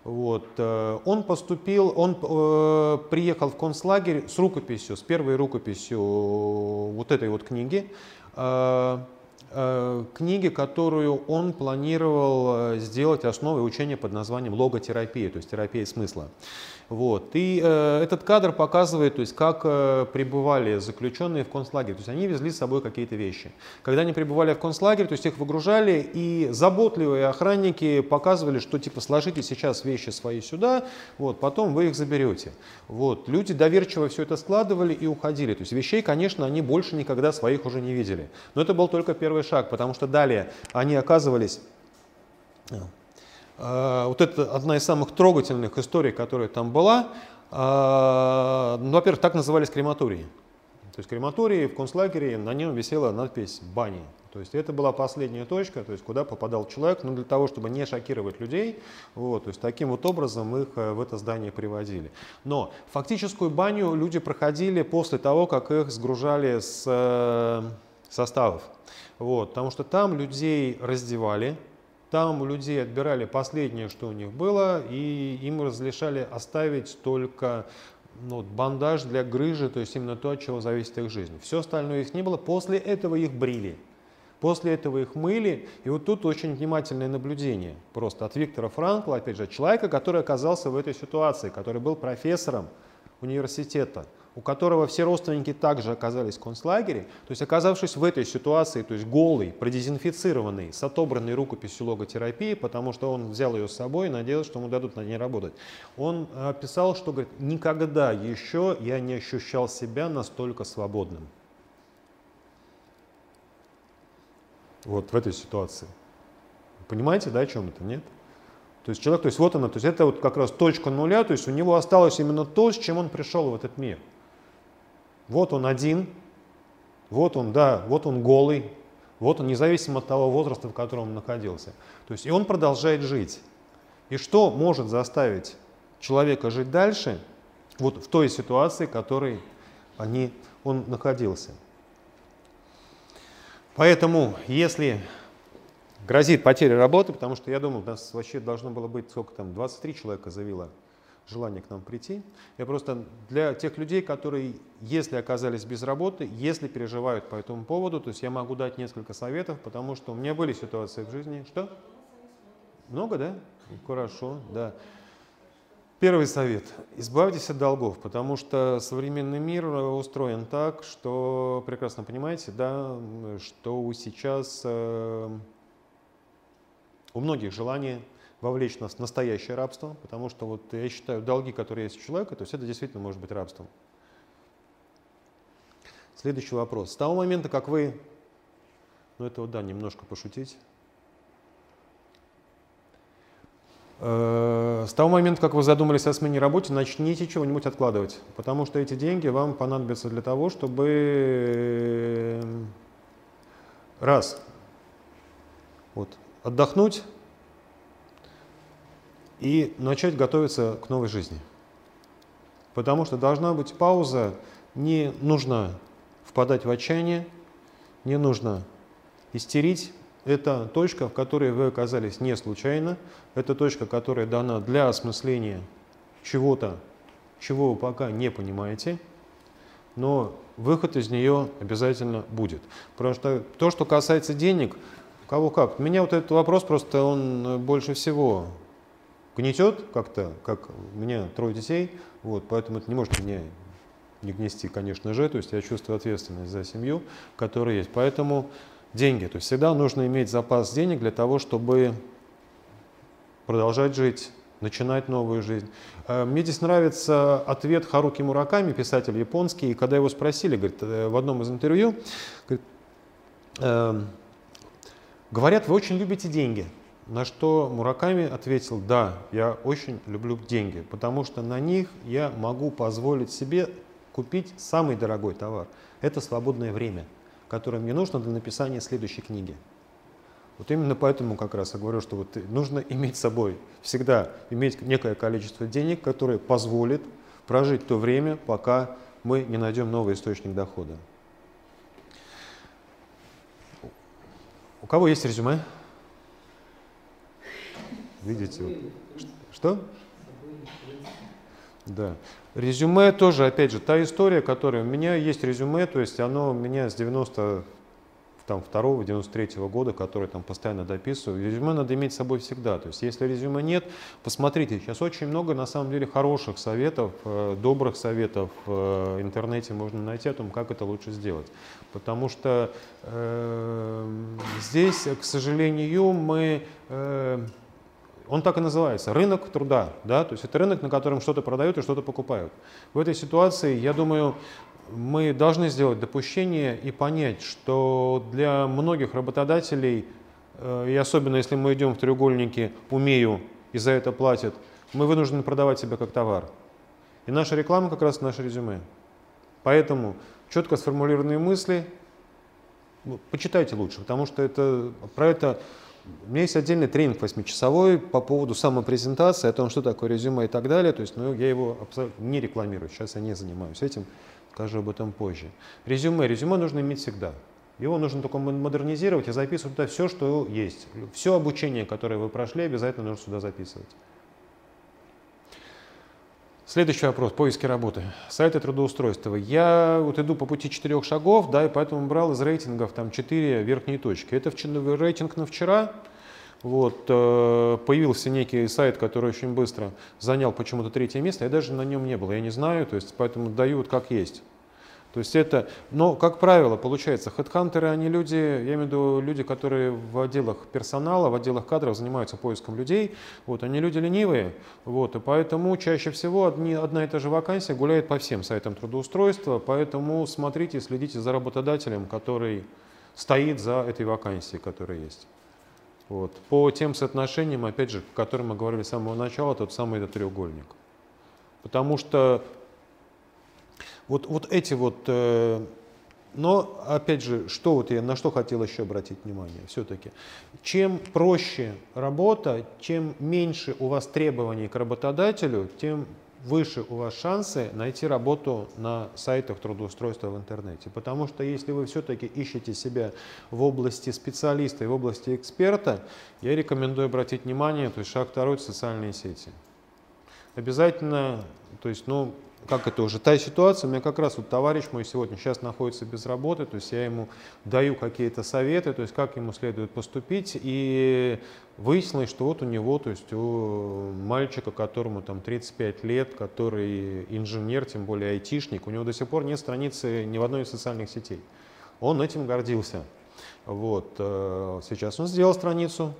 вот. Э, он поступил, он э, приехал в концлагерь с рукописью, с первой рукописью вот этой вот книги, э, э, книги, которую он планировал э, сделать основой учения под названием логотерапия, то есть терапия смысла. Вот. И э, этот кадр показывает, то есть, как э, пребывали заключенные в концлагере. То есть они везли с собой какие-то вещи. Когда они пребывали в концлагере, то есть их выгружали, и заботливые охранники показывали, что типа сложите сейчас вещи свои сюда, вот, потом вы их заберете. Вот. Люди доверчиво все это складывали и уходили. То есть вещей, конечно, они больше никогда своих уже не видели. Но это был только первый шаг, потому что далее они оказывались вот это одна из самых трогательных историй, которая там была. Э, ну, во-первых, так назывались крематории. То есть крематории в концлагере, на нем висела надпись «бани». То есть это была последняя точка, то есть куда попадал человек, но для того, чтобы не шокировать людей, вот, то есть таким вот образом их э, в это здание приводили. Но фактическую баню люди проходили после того, как их сгружали с составов. Вот, потому что там людей раздевали, там у людей отбирали последнее, что у них было, и им разрешали оставить только ну, бандаж для грыжи, то есть именно то, от чего зависит их жизнь. Все остальное их не было. После этого их брили. После этого их мыли. И вот тут очень внимательное наблюдение просто от Виктора Франкла, опять же, человека, который оказался в этой ситуации, который был профессором университета у которого все родственники также оказались в концлагере, то есть оказавшись в этой ситуации, то есть голый, продезинфицированный, с отобранной рукописью логотерапии, потому что он взял ее с собой и надеялся, что ему дадут на ней работать, он писал, что говорит, никогда еще я не ощущал себя настолько свободным. Вот в этой ситуации. Понимаете, да, о чем это, нет? То есть человек, то есть вот она, то есть это вот как раз точка нуля, то есть у него осталось именно то, с чем он пришел в этот мир. Вот он один, вот он, да, вот он голый, вот он независимо от того возраста, в котором он находился. То есть и он продолжает жить. И что может заставить человека жить дальше, вот в той ситуации, в которой они, он находился. Поэтому, если грозит потеря работы, потому что я думал, у нас вообще должно было быть, сколько там, 23 человека заявило желание к нам прийти. Я просто для тех людей, которые, если оказались без работы, если переживают по этому поводу, то есть я могу дать несколько советов, потому что у меня были ситуации в жизни. Что? Много, да? Хорошо, да. Первый совет. Избавьтесь от долгов, потому что современный мир устроен так, что, прекрасно понимаете, да, что сейчас э, у многих желание вовлечь нас в настоящее рабство, потому что вот я считаю, долги, которые есть у человека, то есть это действительно может быть рабством. Следующий вопрос. С того момента, как вы, ну это вот да, немножко пошутить, Э, с того момента, как вы задумались о смене работы, начните чего-нибудь откладывать, потому что эти деньги вам понадобятся для того, чтобы раз, вот, отдохнуть и начать готовиться к новой жизни. Потому что должна быть пауза, не нужно впадать в отчаяние, не нужно истерить, это точка, в которой вы оказались не случайно. Это точка, которая дана для осмысления чего-то, чего вы пока не понимаете. Но выход из нее обязательно будет. Потому что то, что касается денег, кого как. Меня вот этот вопрос просто, он больше всего гнетет как-то, как у меня трое детей, вот, поэтому это не может меня не гнести, конечно же, то есть я чувствую ответственность за семью, которая есть. Поэтому деньги. То есть всегда нужно иметь запас денег для того, чтобы продолжать жить, начинать новую жизнь. Э, мне здесь нравится ответ Харуки Мураками, писатель японский, и когда его спросили, говорит, э, в одном из интервью, говорит, э, говорят, вы очень любите деньги. На что Мураками ответил, да, я очень люблю деньги, потому что на них я могу позволить себе купить самый дорогой товар. Это свободное время которое мне нужно для написания следующей книги. Вот именно поэтому как раз я говорю, что вот нужно иметь с собой всегда иметь некое количество денег, которое позволит прожить то время, пока мы не найдем новый источник дохода. У кого есть резюме? Видите? Что? Да. Резюме тоже, опять же, та история, которая... У меня есть резюме, то есть оно у меня с 90 там, 2 93 -го года, который там постоянно дописываю. Резюме надо иметь с собой всегда. То есть если резюме нет, посмотрите. Сейчас очень много на самом деле хороших советов, э, добрых советов в интернете можно найти о том, как это лучше сделать. Потому что э, здесь, к сожалению, мы... Э, он так и называется, рынок труда. Да? То есть это рынок, на котором что-то продают и что-то покупают. В этой ситуации, я думаю, мы должны сделать допущение и понять, что для многих работодателей, э, и особенно если мы идем в треугольнике «умею» и за это платят, мы вынуждены продавать себя как товар. И наша реклама как раз наше резюме. Поэтому четко сформулированные мысли, ну, почитайте лучше, потому что это, про это у меня есть отдельный тренинг восьмичасовой по поводу самопрезентации, о том, что такое резюме и так далее. То есть, ну, я его абсолютно не рекламирую, сейчас я не занимаюсь этим, скажу об этом позже. Резюме. Резюме нужно иметь всегда. Его нужно только модернизировать и записывать туда все, что есть. Все обучение, которое вы прошли, обязательно нужно сюда записывать. Следующий вопрос. Поиски работы. Сайты трудоустройства. Я вот иду по пути четырех шагов, да, и поэтому брал из рейтингов там четыре верхние точки. Это рейтинг на вчера. Вот, э, появился некий сайт, который очень быстро занял почему-то третье место. Я даже на нем не был, я не знаю, то есть поэтому даю вот как есть. То есть это, но, как правило, получается, хедхантеры, они люди, я имею в виду люди, которые в отделах персонала, в отделах кадров занимаются поиском людей, вот, они люди ленивые, вот, и поэтому чаще всего одни, одна и та же вакансия гуляет по всем сайтам трудоустройства, поэтому смотрите, следите за работодателем, который стоит за этой вакансией, которая есть. Вот. По тем соотношениям, опять же, о которых мы говорили с самого начала, тот самый этот треугольник. Потому что вот, вот эти вот, э, но опять же, что вот я на что хотел еще обратить внимание, все-таки, чем проще работа, чем меньше у вас требований к работодателю, тем выше у вас шансы найти работу на сайтах трудоустройства в интернете. Потому что если вы все-таки ищете себя в области специалиста и в области эксперта, я рекомендую обратить внимание, то есть шаг второй – социальные сети. обязательно, то есть, ну, как это уже, та ситуация, у меня как раз вот товарищ мой сегодня сейчас находится без работы, то есть я ему даю какие-то советы, то есть как ему следует поступить, и выяснилось, что вот у него, то есть у мальчика, которому там 35 лет, который инженер, тем более айтишник, у него до сих пор нет страницы ни в одной из социальных сетей. Он этим гордился. Вот. э, Сейчас он сделал страницу,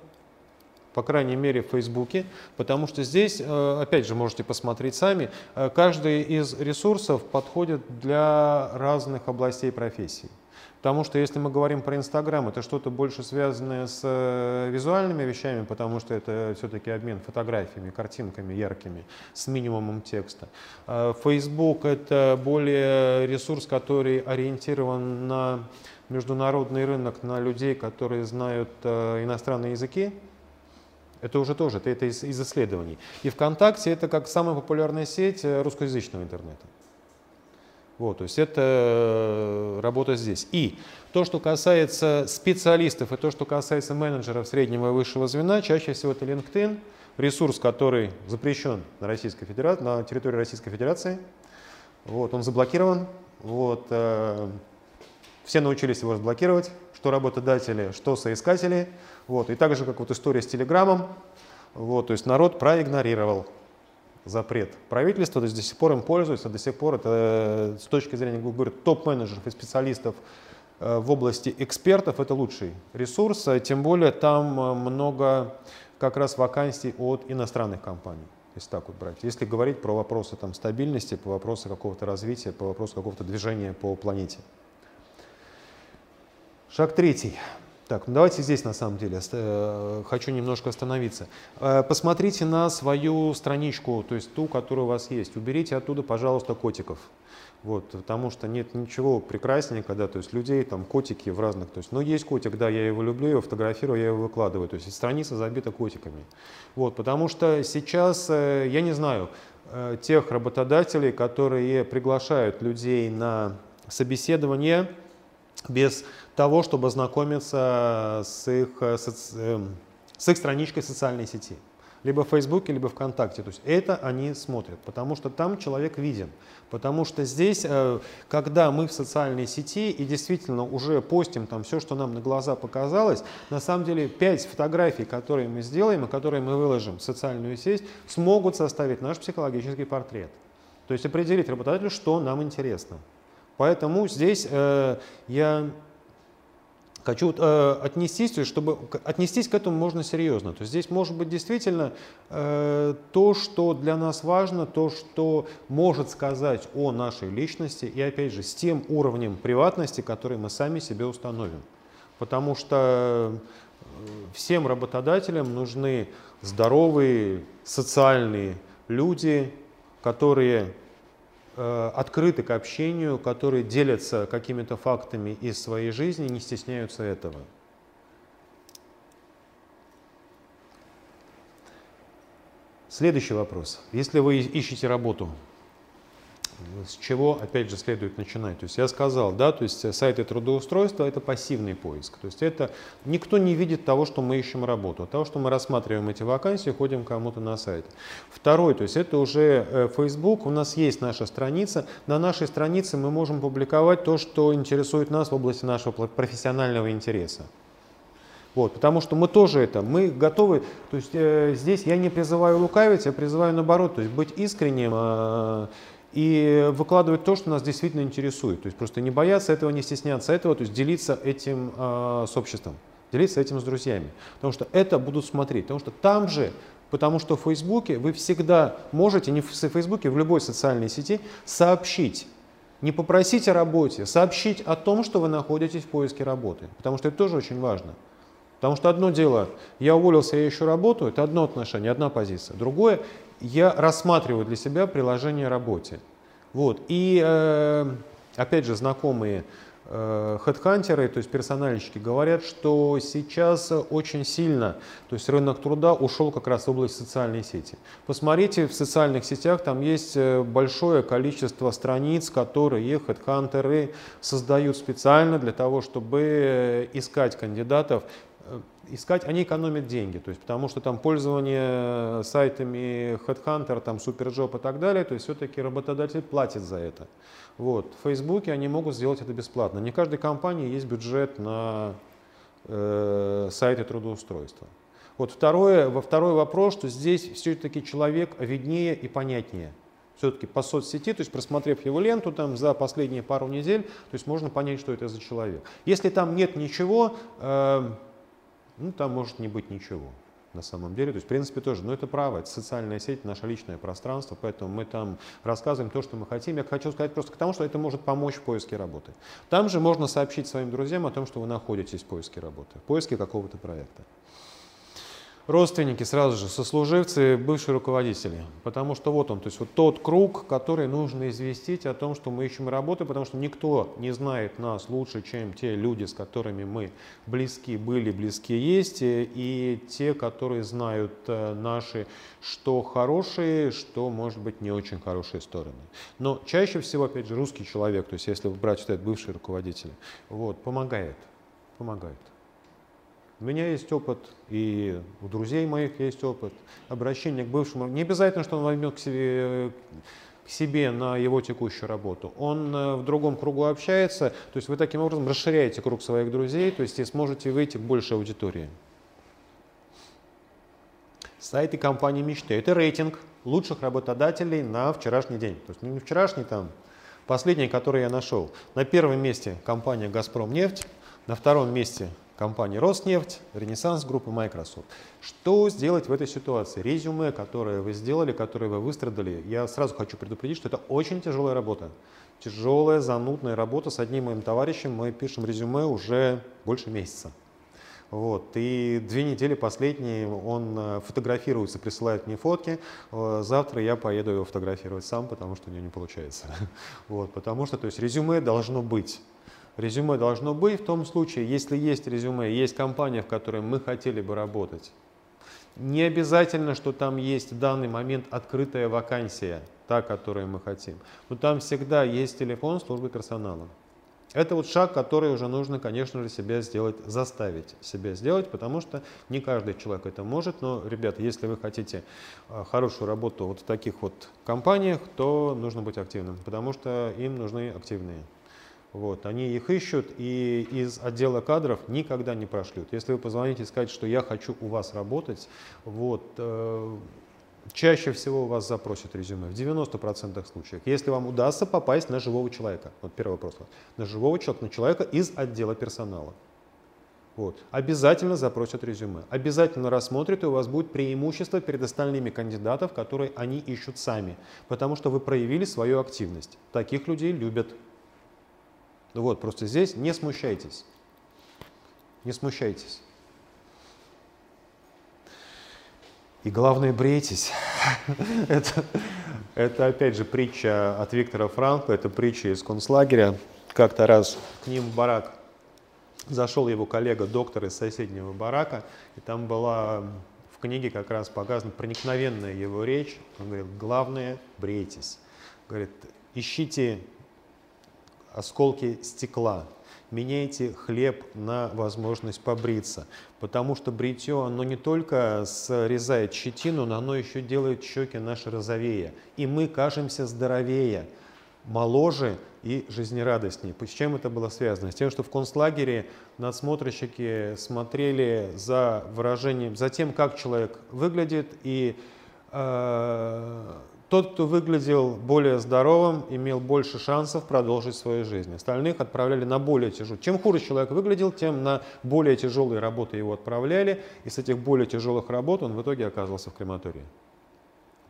по крайней мере в Фейсбуке, потому что здесь, э, опять же, можете посмотреть сами, э, каждый из ресурсов подходит для разных областей профессий. Потому что если мы говорим про Инстаграм, это что-то больше связанное с э, визуальными вещами, потому что это все-таки обмен фотографиями, картинками яркими, с минимумом текста. Facebook это более ресурс, который ориентирован на международный рынок, на людей, которые знают иностранные языки, это уже тоже, это, это из, из исследований. И ВКонтакте это как самая популярная сеть э, русскоязычного интернета. Вот, то есть это э, работа здесь. И то, что касается специалистов и то, что касается менеджеров среднего и высшего звена, чаще всего это LinkedIn, ресурс, который запрещен на, Российской Федерации, на территории Российской Федерации. Вот, он заблокирован. Вот, э, все научились его разблокировать, что работодатели, что соискатели. Вот. И так же, как вот история с Телеграмом, вот, то есть народ проигнорировал запрет правительства, то есть до сих пор им пользуются, до сих пор это э, с точки зрения, говорю, топ-менеджеров и специалистов э, в области экспертов это лучший ресурс, а тем более там э, много как раз вакансий от иностранных компаний. Если так вот брать. Если говорить про вопросы там, стабильности, по вопросу какого-то развития, по вопросу какого-то движения по планете. Шаг третий. Так, ну давайте здесь на самом деле э, хочу немножко остановиться. Э, посмотрите на свою страничку, то есть ту, которая у вас есть. Уберите оттуда, пожалуйста, котиков. Вот, потому что нет ничего прекраснее, когда то есть, людей, там, котики в разных. То есть, ну, есть котик, да, я его люблю, я его фотографирую, я его выкладываю. То есть страница забита котиками. Вот, потому что сейчас, э, я не знаю, тех работодателей, которые приглашают людей на собеседование без того, чтобы ознакомиться с их, э, эм, с их страничкой социальной сети. Либо в Фейсбуке, либо ВКонтакте. То есть это они смотрят, потому что там человек виден. Потому что здесь, э, когда мы в социальной сети и действительно уже постим там все, что нам на глаза показалось, на самом деле 5 фотографий, которые мы сделаем и которые мы выложим в социальную сеть, смогут составить наш психологический портрет. То есть определить работодателю, что нам интересно. Поэтому здесь э, я Хочу э, отнестись, чтобы отнестись к этому можно серьезно. То есть здесь может быть действительно э, то, что для нас важно, то, что может сказать о нашей личности и опять же с тем уровнем приватности, который мы сами себе установим. Потому что э, всем работодателям нужны здоровые, социальные люди, которые Э, открыты к общению, которые делятся какими-то фактами из своей жизни, не стесняются этого. Следующий вопрос. Если вы ищете работу, с чего, опять же, следует начинать. То есть я сказал, да, то есть сайты трудоустройства – это пассивный поиск. То есть это никто не видит того, что мы ищем работу, того, что мы рассматриваем эти вакансии, ходим кому-то на сайт. Второй, то есть это уже э, Facebook, у нас есть наша страница. На нашей странице мы можем публиковать то, что интересует нас в области нашего профессионального интереса. Вот, потому что мы тоже это, мы готовы, то есть э, здесь я не призываю лукавить, я призываю наоборот, то есть быть искренним, э, и выкладывать то, что нас действительно интересует. То есть просто не бояться этого, не стесняться этого, то есть делиться этим э, с обществом, делиться этим с друзьями. Потому что это будут смотреть. Потому что там же, потому что в Фейсбуке вы всегда можете, не в Фейсбуке, в любой социальной сети сообщить не попросить о работе, сообщить о том, что вы находитесь в поиске работы. Потому что это тоже очень важно. Потому что одно дело, я уволился, я ищу работу, это одно отношение, одна позиция. Другое, я рассматриваю для себя приложение работе. Вот. И э, опять же, знакомые э, хедхантеры, то есть персональщики, говорят, что сейчас очень сильно, то есть рынок труда ушел как раз в область социальной сети. Посмотрите, в социальных сетях там есть э, большое количество страниц, которые хедхантеры создают специально для того, чтобы искать кандидатов э, искать, они экономят деньги, то есть потому что там пользование сайтами Headhunter, там Superjob и так далее, то есть все-таки работодатель платит за это. Вот. В Фейсбуке они могут сделать это бесплатно. Не каждой компании есть бюджет на э, сайты трудоустройства. Вот второе, во второй вопрос, что здесь все-таки человек виднее и понятнее. Все-таки по соцсети, то есть просмотрев его ленту там за последние пару недель, то есть можно понять, что это за человек. Если там нет ничего, э, ну там может не быть ничего на самом деле. То есть, в принципе, тоже, но это право, это социальная сеть, наше личное пространство, поэтому мы там рассказываем то, что мы хотим. Я хочу сказать просто к тому, что это может помочь в поиске работы. Там же можно сообщить своим друзьям о том, что вы находитесь в поиске работы, в поиске какого-то проекта родственники сразу же, сослуживцы, бывшие руководители. Потому что вот он, то есть вот тот круг, который нужно известить о том, что мы ищем работу, потому что никто не знает нас лучше, чем те люди, с которыми мы близки были, близки есть, и те, которые знают э, наши, что хорошие, что, может быть, не очень хорошие стороны. Но чаще всего, опять же, русский человек, то есть если брать, что это бывшие руководители, вот, помогает, помогает. У меня есть опыт, и у друзей моих есть опыт. Обращение к бывшему. Не обязательно, что он возьмет к себе, к себе на его текущую работу. Он э, в другом кругу общается, то есть вы таким образом расширяете круг своих друзей, то есть и сможете выйти к большей аудитории. Сайты компании мечты. Это рейтинг лучших работодателей на вчерашний день. То есть не вчерашний там, последний, который я нашел. На первом месте компания «Газпром нефть», на втором месте компании Роснефть, Ренессанс группы Microsoft. Что сделать в этой ситуации? Резюме, которое вы сделали, которое вы выстрадали, я сразу хочу предупредить, что это очень тяжелая работа. Тяжелая, занудная работа. С одним моим товарищем мы пишем резюме уже больше месяца. Вот. И две недели последние он э, фотографируется, присылает мне фотки. Э, завтра я поеду его фотографировать сам, потому что у него не получается. Вот. Потому что то есть, резюме должно быть. Резюме должно быть в том случае, если есть резюме, есть компания, в которой мы хотели бы работать. Не обязательно, что там есть в данный момент открытая вакансия, та, которую мы хотим. Но там всегда есть телефон службы персонала. Это вот шаг, который уже нужно, конечно же, себя сделать, заставить себя сделать, потому что не каждый человек это может. Но, ребята, если вы хотите а, хорошую работу вот в таких вот компаниях, то нужно быть активным, потому что им нужны активные. Вот, они их ищут и из отдела кадров никогда не прошлют. Если вы позвоните и скажете, что я хочу у вас работать, вот, э, чаще всего у вас запросят резюме, в 90% случаев. Если вам удастся попасть на живого человека, вот первый вопрос, на живого человека, на человека из отдела персонала. Вот. Обязательно запросят резюме. Обязательно рассмотрят, и у вас будет преимущество перед остальными кандидатов, которые они ищут сами. Потому что вы проявили свою активность. Таких людей любят. Вот, просто здесь не смущайтесь. Не смущайтесь. И главное, брейтесь. это, это опять же притча от Виктора Франкла, это притча из концлагеря. Как-то раз к ним в барак зашел его коллега, доктор из соседнего барака, и там была в книге как раз показана проникновенная его речь. Он говорит, главное, брейтесь. Говорит, ищите осколки стекла. Меняйте хлеб на возможность побриться, потому что бритье, оно не только срезает щетину, но оно еще делает щеки наши розовее. И мы кажемся здоровее, моложе и жизнерадостнее. С чем это было связано? С тем, что в концлагере надсмотрщики смотрели за выражением, за тем, как человек выглядит, и э, тот, кто выглядел более здоровым, имел больше шансов продолжить свою жизнь. Остальных отправляли на более тяжелые. Чем хуже человек выглядел, тем на более тяжелые работы его отправляли. И с этих более тяжелых работ он в итоге оказывался в крематории.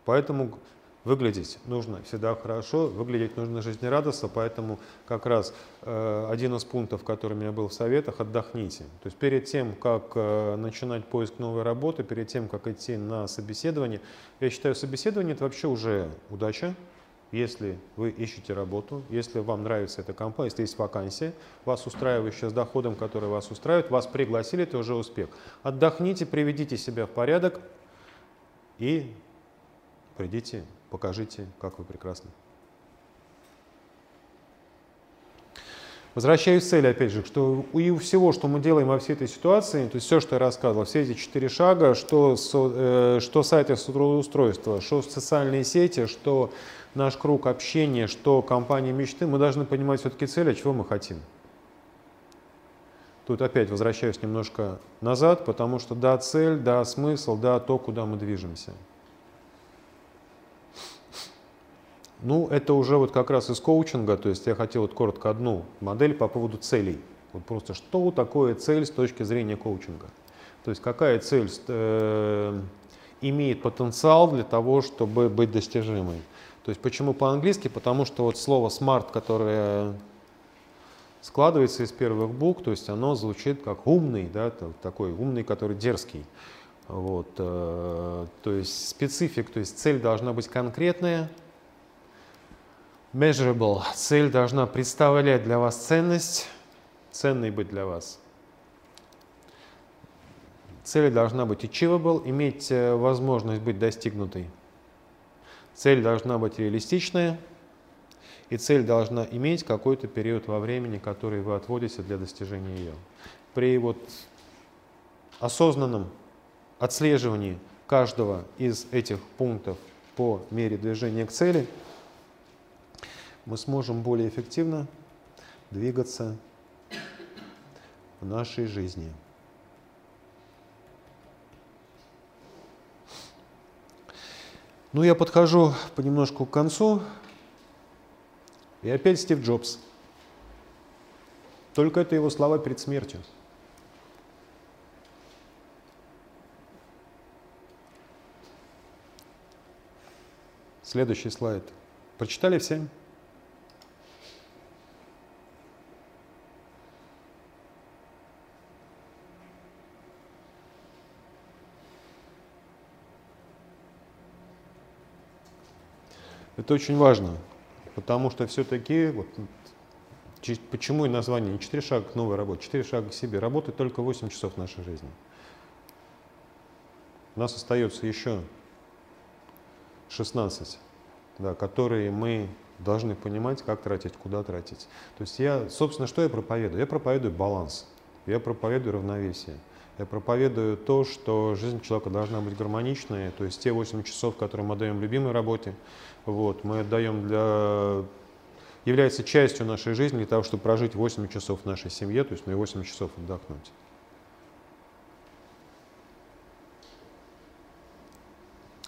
Поэтому Выглядеть нужно всегда хорошо, выглядеть нужно жизнерадостно, поэтому как раз э, один из пунктов, который у меня был в советах, отдохните. То есть перед тем, как э, начинать поиск новой работы, перед тем, как идти на собеседование, я считаю, собеседование это вообще уже удача, если вы ищете работу, если вам нравится эта компания, если есть вакансия, вас устраивающая с доходом, который вас устраивает, вас пригласили, это уже успех. Отдохните, приведите себя в порядок и придите покажите, как вы прекрасны. Возвращаюсь к цели, опять же, что и у всего, что мы делаем во всей этой ситуации, то есть все, что я рассказывал, все эти четыре шага, что, э, что сайты трудоустройства, что социальные сети, что наш круг общения, что компания мечты, мы должны понимать все-таки цель, а чего мы хотим. Тут опять возвращаюсь немножко назад, потому что да, цель, да, смысл, да, то, куда мы движемся. Ну, это уже вот как раз из коучинга, то есть я хотел вот коротко одну модель по поводу целей. Вот просто что такое цель с точки зрения коучинга. То есть какая цель э, имеет потенциал для того, чтобы быть достижимой. То есть почему по-английски? Потому что вот слово smart, которое складывается из первых букв, то есть оно звучит как умный, да, такой умный, который дерзкий. Вот, э, то есть специфик, то есть цель должна быть конкретная, measurable, цель должна представлять для вас ценность, ценной быть для вас. Цель должна быть achievable, иметь э, возможность быть достигнутой. Цель должна быть реалистичная, и цель должна иметь какой-то период во времени, который вы отводите для достижения ее. При вот осознанном отслеживании каждого из этих пунктов по мере движения к цели, мы сможем более эффективно двигаться в нашей жизни. Ну, я подхожу понемножку к концу. И опять Стив Джобс. Только это его слова перед смертью. Следующий слайд. Прочитали все? Это очень важно, потому что все-таки, вот, почему и название не 4 шага к новой работе, 4 шага к себе, работает только 8 часов нашей жизни. У нас остается еще 16, да, которые мы должны понимать, как тратить, куда тратить. То есть я, собственно, что я проповедую? Я проповедую баланс, я проповедую равновесие. Я проповедую то, что жизнь человека должна быть гармоничной, то есть те 8 часов, которые мы даем любимой работе, вот, мы отдаем для является частью нашей жизни для того, чтобы прожить 8 часов в нашей семье, то есть ну и 8 часов отдохнуть.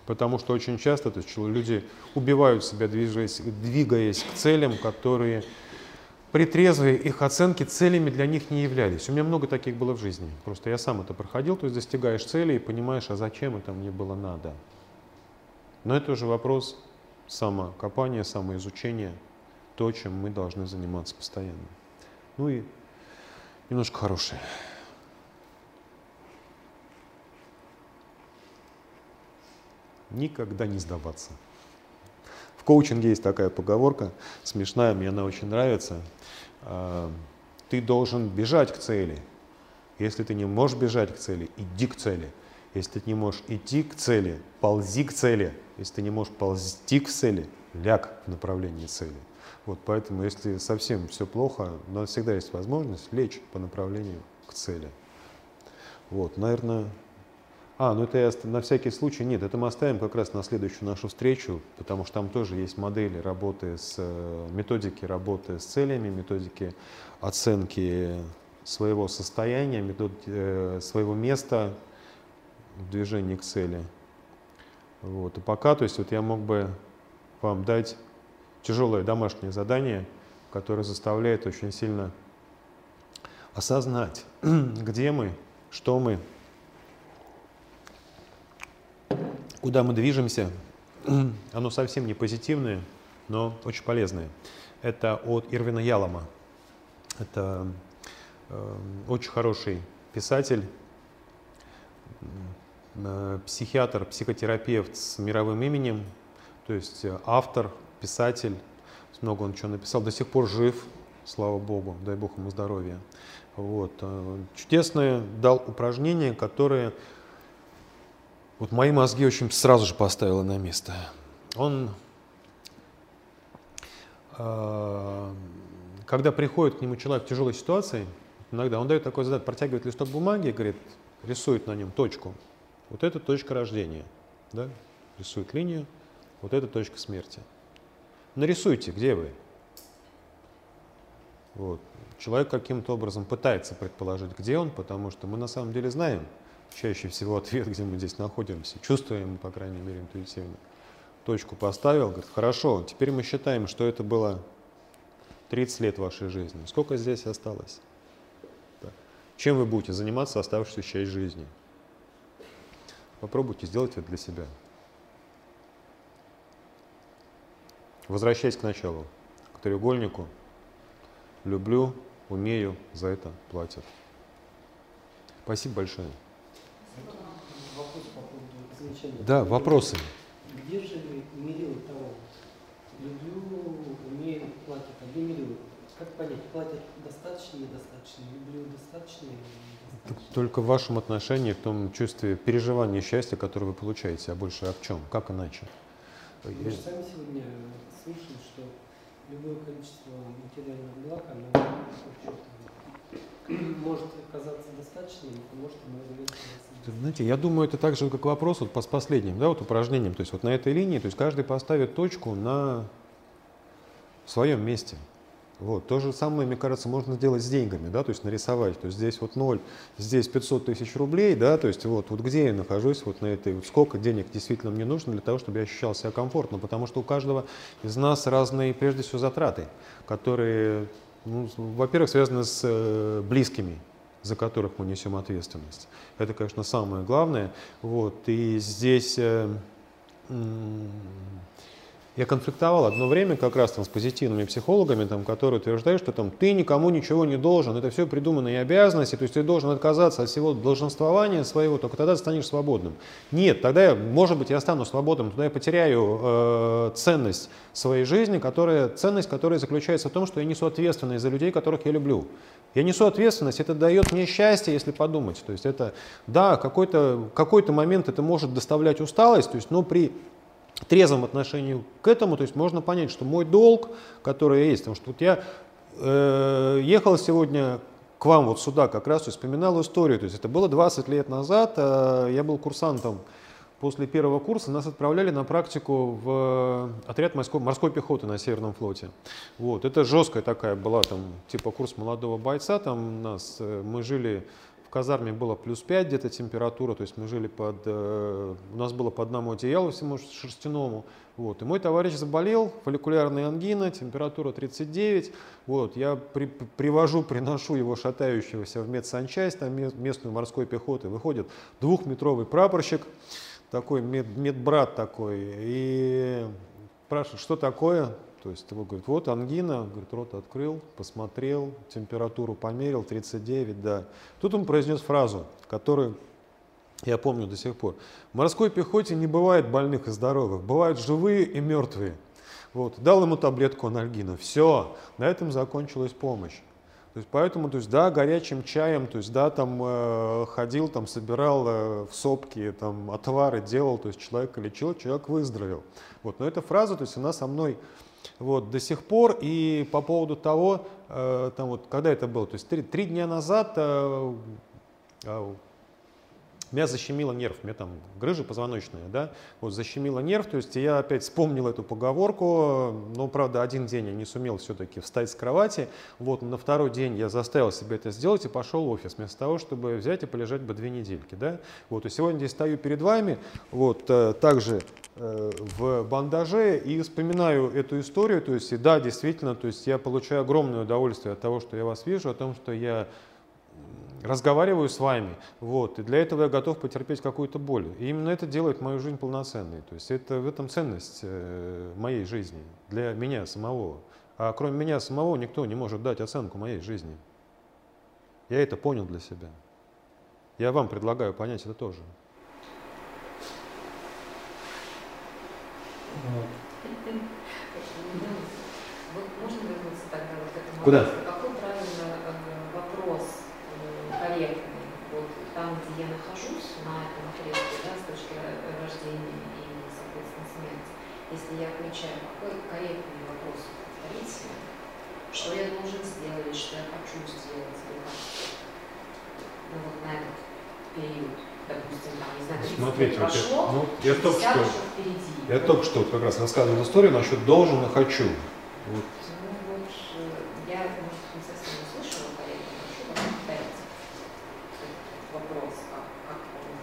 Потому что очень часто то есть, люди убивают себя, двигаясь, двигаясь к целям, которые при трезвой их оценке целями для них не являлись. У меня много таких было в жизни. Просто я сам это проходил, то есть достигаешь цели и понимаешь, а зачем это мне было надо. Но это уже вопрос самокопания, самоизучения, то, чем мы должны заниматься постоянно. Ну и немножко хорошее. Никогда не сдаваться. В коучинге есть такая поговорка, смешная, мне она очень нравится. А, ты должен бежать к цели. Если ты не можешь бежать к цели, иди к цели. Если ты не можешь идти к цели, ползи к цели. Если ты не можешь ползти к цели, ляг в направлении цели. Вот поэтому, если совсем все плохо, нас всегда есть возможность лечь по направлению к цели. Вот, наверное, а, ну это я на всякий случай, нет, это мы оставим как раз на следующую нашу встречу, потому что там тоже есть модели работы с, э, методики работы с целями, методики оценки своего состояния, методики э, своего места в движении к цели. Вот. И пока, то есть вот я мог бы вам дать тяжелое домашнее задание, которое заставляет очень сильно осознать, где мы, что мы, куда мы движемся, оно совсем не позитивное, но очень полезное. Это от Ирвина Ялома. Это э, очень хороший писатель, э, психиатр, психотерапевт с мировым именем, то есть э, автор, писатель, много он чего написал, до сих пор жив, слава Богу, дай Бог ему здоровья. Вот. Э, чудесное дал упражнение, которое вот мои мозги очень сразу же поставило на место. Он э, когда приходит к нему человек в тяжелой ситуации, иногда он дает такой задание, протягивает листок бумаги и говорит, рисует на нем точку. Вот это точка рождения, да? рисует линию, вот это точка смерти. Нарисуйте, где вы. Вот. Человек каким-то образом пытается предположить, где он, потому что мы на самом деле знаем чаще всего ответ, где мы здесь находимся, чувствуем, по крайней мере, интуитивно. Точку поставил, говорит, хорошо, теперь мы считаем, что это было 30 лет вашей жизни. Сколько здесь осталось? Да. Чем вы будете заниматься оставшуюся часть жизни? Попробуйте сделать это для себя. Возвращаясь к началу, к треугольнику. Люблю, умею, за это платят. Спасибо большое. Вопрос по поводу замечания. Да, вопросы. Где же мерило того? Люблю, умею, платят. А где мерило? Как понять, платят достаточно, недостаточно? Люблю достаточно или недостаточно? Только в вашем отношении, в том чувстве переживания счастья, которое вы получаете, а больше а в чем? Как иначе? Мы же сами сегодня слышали, что любое количество материальных благ, оно может оказаться достаточным, а может и оказаться Знаете, я думаю, это так же, как вопрос вот по- с последним, да, вот упражнением. То есть вот на этой линии, то есть каждый поставит точку на своем месте. Вот. То же самое, мне кажется, можно сделать с деньгами, да, то есть нарисовать. То есть здесь вот ноль, здесь 500 тысяч рублей, да, то есть вот, вот где я нахожусь, вот на этой, вот сколько денег действительно мне нужно для того, чтобы я ощущал себя комфортно, потому что у каждого из нас разные, прежде всего, затраты, которые, ну, во-первых, связаны с э, близкими, за которых мы несем ответственность. Это, конечно, самое главное. Вот. И здесь э, я конфликтовал одно время как раз там с позитивными психологами, там, которые утверждают, что там, ты никому ничего не должен, это все придуманные обязанности, то есть ты должен отказаться от всего долженствования своего, только тогда станешь свободным. Нет, тогда, я, может быть, я стану свободным, тогда я потеряю э, ценность своей жизни, которая, ценность, которая заключается в том, что я несу ответственность за людей, которых я люблю. Я несу ответственность, это дает мне счастье, если подумать. То есть это, да, какой-то какой момент это может доставлять усталость, то есть, но при трезвом отношении к этому, то есть можно понять, что мой долг, который есть, потому что вот я э, ехал сегодня к вам вот сюда как раз и вспоминал историю, то есть это было 20 лет назад, э, я был курсантом после первого курса, нас отправляли на практику в отряд морской, морской пехоты на Северном флоте. Вот, это жесткая такая была там типа курс молодого бойца, там нас, э, мы жили казарме было плюс 5 где-то температура, то есть мы жили под, э, у нас было по одному одеялу всему шерстяному. Вот. И мой товарищ заболел, фолликулярная ангина, температура 39. Вот. Я при, привожу, приношу его шатающегося в медсанчасть, там ме- местную морской пехоты. Выходит двухметровый прапорщик, такой мед, медбрат такой, и спрашивает, что такое? То есть его говорит, вот ангина, говорит, рот открыл, посмотрел, температуру померил, 39, да. Тут он произнес фразу, которую я помню до сих пор. В морской пехоте не бывает больных и здоровых, бывают живые и мертвые. Вот. Дал ему таблетку анальгина. Все, на этом закончилась помощь. То есть поэтому, то есть, да, горячим чаем, то есть, да, там э, ходил, там собирал э, в сопки, там отвары делал, то есть человека лечил, человек выздоровел. Вот, но эта фраза, то есть она со мной вот, до сих пор. И по поводу того, э, там вот, когда это было, то есть три, три дня назад э, э, меня защемило нерв, у меня там грыжа позвоночная, да, вот защемило нерв, то есть я опять вспомнил эту поговорку, но, правда, один день я не сумел все-таки встать с кровати, вот, на второй день я заставил себя это сделать и пошел в офис, вместо того, чтобы взять и полежать бы две недельки, да, вот, и сегодня здесь стою перед вами, вот, э, также э, в бандаже и вспоминаю эту историю, то есть, и да, действительно, то есть я получаю огромное удовольствие от того, что я вас вижу, о том, что я разговариваю с вами, вот, и для этого я готов потерпеть какую-то боль. И именно это делает мою жизнь полноценной. То есть это в этом ценность э, моей жизни для меня самого. А кроме меня самого никто не может дать оценку моей жизни. Я это понял для себя. Я вам предлагаю понять это тоже. Можно вернуться тогда вот к этому? Куда? Какой правильно э, вопрос э, корректный? Вот там, где я нахожусь, на этом отрезке, да, с точки рождения и, соответственно, смерти, если я включаю, какой корректный вопрос повторить, что я должен сделать, что я хочу сделать. Ну вот на этот период допустим, там, не знаю, 30 Смотрите, лет вот я- прошло, ну, я только 50 что- впереди. Я только что вот как раз рассказывал историю насчет должен и хочу. Вот. Ну вот, э, я, может, не совсем не слышала, коллеги, прошу вас повторить этот вопрос, как, как он,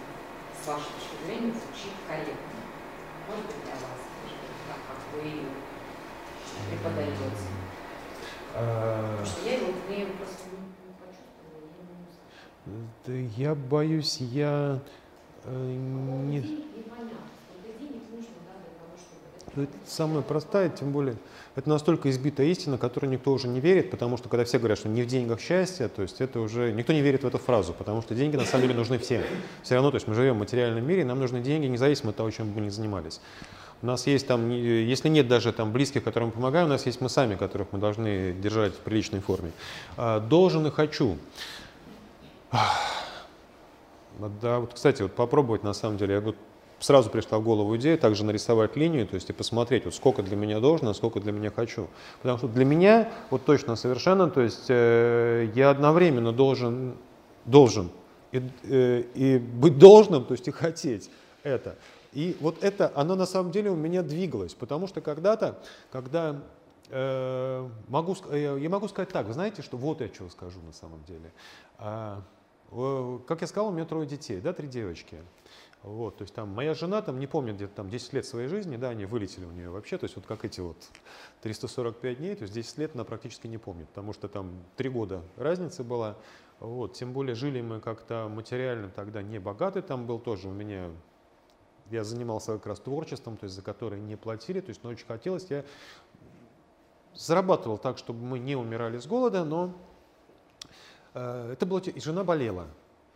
с вашей точки зрения, звучит корректно. Может быть, для вас, может быть, так, как вы ее преподаете. А, Потому что я его, я его просто не, не почувствовала, я его не услышала. да я боюсь, я э, не... Чтобы... Ну, Это самая простая, тем более, это настолько избитая истина, которой никто уже не верит, потому что когда все говорят, что не в деньгах счастье, то есть это уже, никто не верит в эту фразу, потому что деньги на самом деле нужны всем. Все равно, то есть мы живем в материальном мире, нам нужны деньги, независимо от того, чем бы мы ни занимались. У нас есть там, если нет даже там близких, которым мы помогаем, у нас есть мы сами, которых мы должны держать в приличной форме. А, Должен и хочу. Да, вот, кстати, вот попробовать на самом деле, я вот сразу пришла в голову идея также нарисовать линию, то есть и посмотреть, вот сколько для меня должно, а сколько для меня хочу. Потому что для меня вот точно совершенно, то есть э, я одновременно должен, должен и, э, и быть должным, то есть и хотеть это. И вот это, оно на самом деле у меня двигалось, потому что когда-то, когда э, могу, я могу сказать так, вы знаете, что вот я чего скажу на самом деле. Э, как я сказал, у меня трое детей, да, три девочки. Вот, то есть там моя жена, там, не помню, где-то там 10 лет своей жизни, да, они вылетели у нее вообще, то есть вот как эти вот 345 дней, то есть 10 лет она практически не помнит, потому что там 3 года разницы была, вот, тем более жили мы как-то материально тогда не богаты, там был тоже у меня, я занимался как раз творчеством, то есть за которое не платили, то есть, но очень хотелось, я зарабатывал так, чтобы мы не умирали с голода, но это было, и жена болела,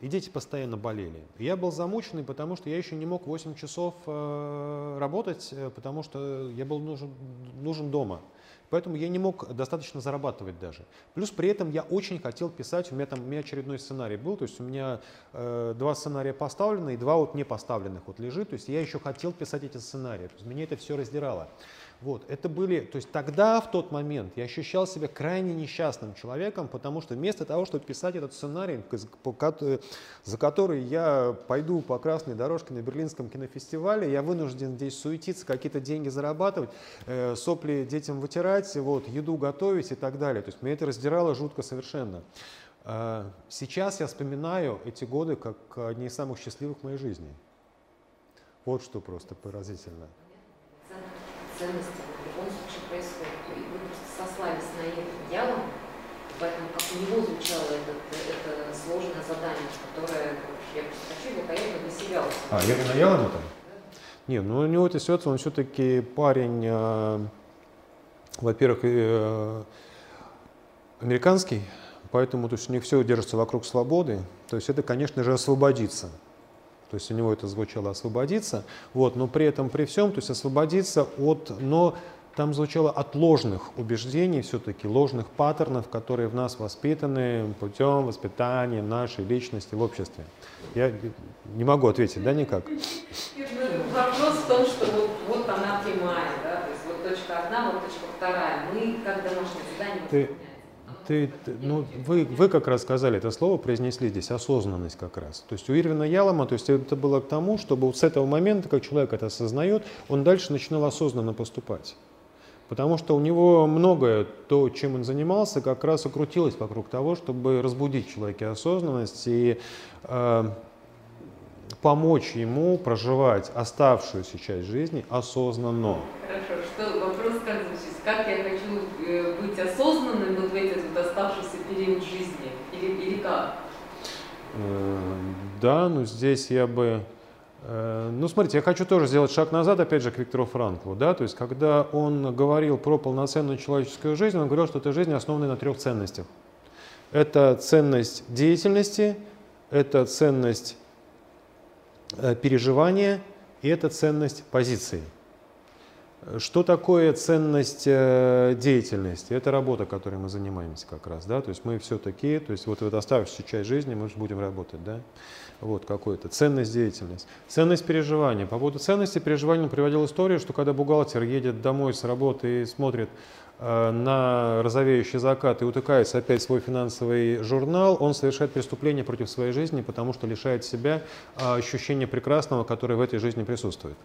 и дети постоянно болели. И я был замученный, потому что я еще не мог 8 часов э, работать, э, потому что я был нужен, нужен дома. Поэтому я не мог достаточно зарабатывать даже. Плюс при этом я очень хотел писать, у меня там у меня очередной сценарий был, то есть у меня э, два сценария поставлены и два вот не поставленных вот лежит, то есть я еще хотел писать эти сценарии, то есть меня это все раздирало. Вот, это были, то есть тогда, в тот момент, я ощущал себя крайне несчастным человеком, потому что вместо того, чтобы писать этот сценарий, ко- за который я пойду по красной дорожке на Берлинском кинофестивале, я вынужден здесь суетиться, какие-то деньги зарабатывать, э, сопли детям вытирать, вот, еду готовить и так далее. То есть меня это раздирало жутко совершенно. А, Сейчас я вспоминаю эти годы как одни из самых счастливых в моей жизни. Вот что просто поразительно. Цен- Ценности в любом случае происходят. И вы просто сослались на Ялом, поэтому как у него звучало этот, это сложное задание, которое я просто хочу его корректно для себя. А, я наял ему там? Не, ну у него эта ситуация, он все-таки парень, э, во-первых, э, американский, поэтому то есть, у них все держится вокруг свободы. То есть это, конечно же, освободиться. То есть у него это звучало освободиться, вот, но при этом, при всем, то есть освободиться от, но там звучало от ложных убеждений все-таки, ложных паттернов, которые в нас воспитаны путем воспитания нашей личности в обществе. Я не могу ответить, да, никак? Вопрос в том, что вот, вот она прямая, да, то есть вот точка одна, вот точка вторая. Мы как домашнее задание Ты-. Ты, ты- ну, вы, вы как раз сказали это слово, произнесли здесь, осознанность как раз. То есть у Ирвина Ялома, то есть это было к тому, чтобы вот с этого момента, как человек это осознает, он дальше начинал осознанно поступать. Потому что у него многое, то, чем он занимался, как раз укрутилось вокруг того, чтобы разбудить в человеке осознанность и э, помочь ему проживать оставшуюся часть жизни осознанно. Хорошо, что вопрос как звучит? Как я хочу э, быть осознанным вот в этот вот оставшийся период жизни? Или, или как? Э, Да, но здесь я бы... э, Ну, смотрите, я хочу тоже сделать шаг назад, опять же, к Виктору Франклу. Да? То есть, когда он говорил про полноценную человеческую жизнь, он говорил, что это жизнь, основанная на трех ценностях. Это ценность деятельности, это ценность э, переживания и это ценность позиции. Что такое ценность э, деятельности? Это работа, которой мы занимаемся как раз, да, то есть мы все такие, то есть вот, вот оставшуюся часть жизни мы будем работать, да, вот какой-то, ценность деятельности. Ценность переживания. По поводу ценности переживания он приводил историю, что когда бухгалтер едет домой с работы и смотрит э, на розовеющий закат и утыкается опять в свой финансовый журнал, он совершает преступление против своей жизни, потому что лишает себя э, ощущения прекрасного, которое в этой жизни присутствует.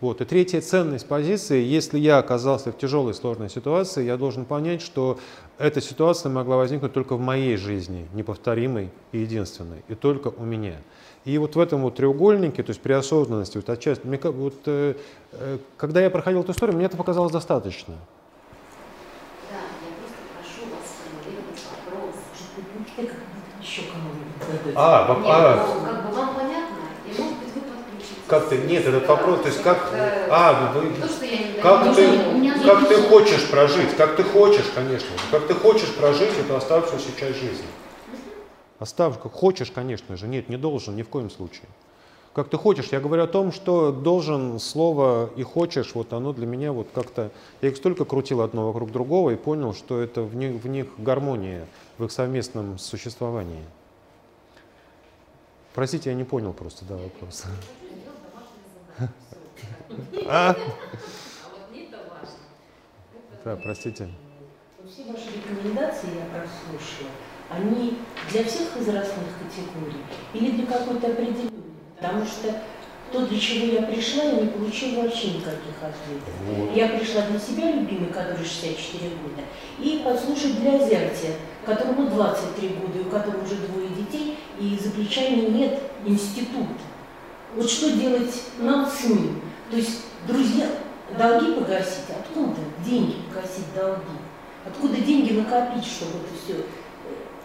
Вот. И третья ценность позиции, если я оказался в тяжелой, сложной ситуации, я должен понять, что эта ситуация могла возникнуть только в моей жизни, неповторимой и единственной, и только у меня. И вот в этом вот треугольнике, то есть при осознанности, вот отчасти, мне, вот, э, э, когда я проходил эту историю, мне это показалось достаточно. Да, я просто прошу вас сформулировать вопрос. Еще кому-нибудь А, Нет, ну, как бы вам понятно, и может быть. Как ты, нет, этот вопрос, то есть как, а, ну, не как ты, как ты хочешь прожить, как ты хочешь, конечно, же, как ты хочешь прожить эту оставшуюся часть жизни. Оставшую, хочешь, конечно же, нет, не должен, ни в коем случае. Как ты хочешь, я говорю о том, что должен слово и хочешь, вот оно для меня вот как-то, я их столько крутил одно вокруг другого и понял, что это в них, в них гармония, в их совместном существовании. Простите, я не понял просто, да, вопрос. А? А вот. Да, простите. Все ваши рекомендации я прослушала. Они для всех возрастных категорий или для какой-то определенной? Потому что то, для чего я пришла, я не получила вообще никаких ответов. Я пришла для себя, любимый, который 64 года, и послушать для зятя, которому 23 года, и у которого уже двое детей, и за плечами нет института. Вот что делать нам с ним? То есть, друзья, долги погасить, откуда деньги погасить долги? Откуда деньги накопить, чтобы это все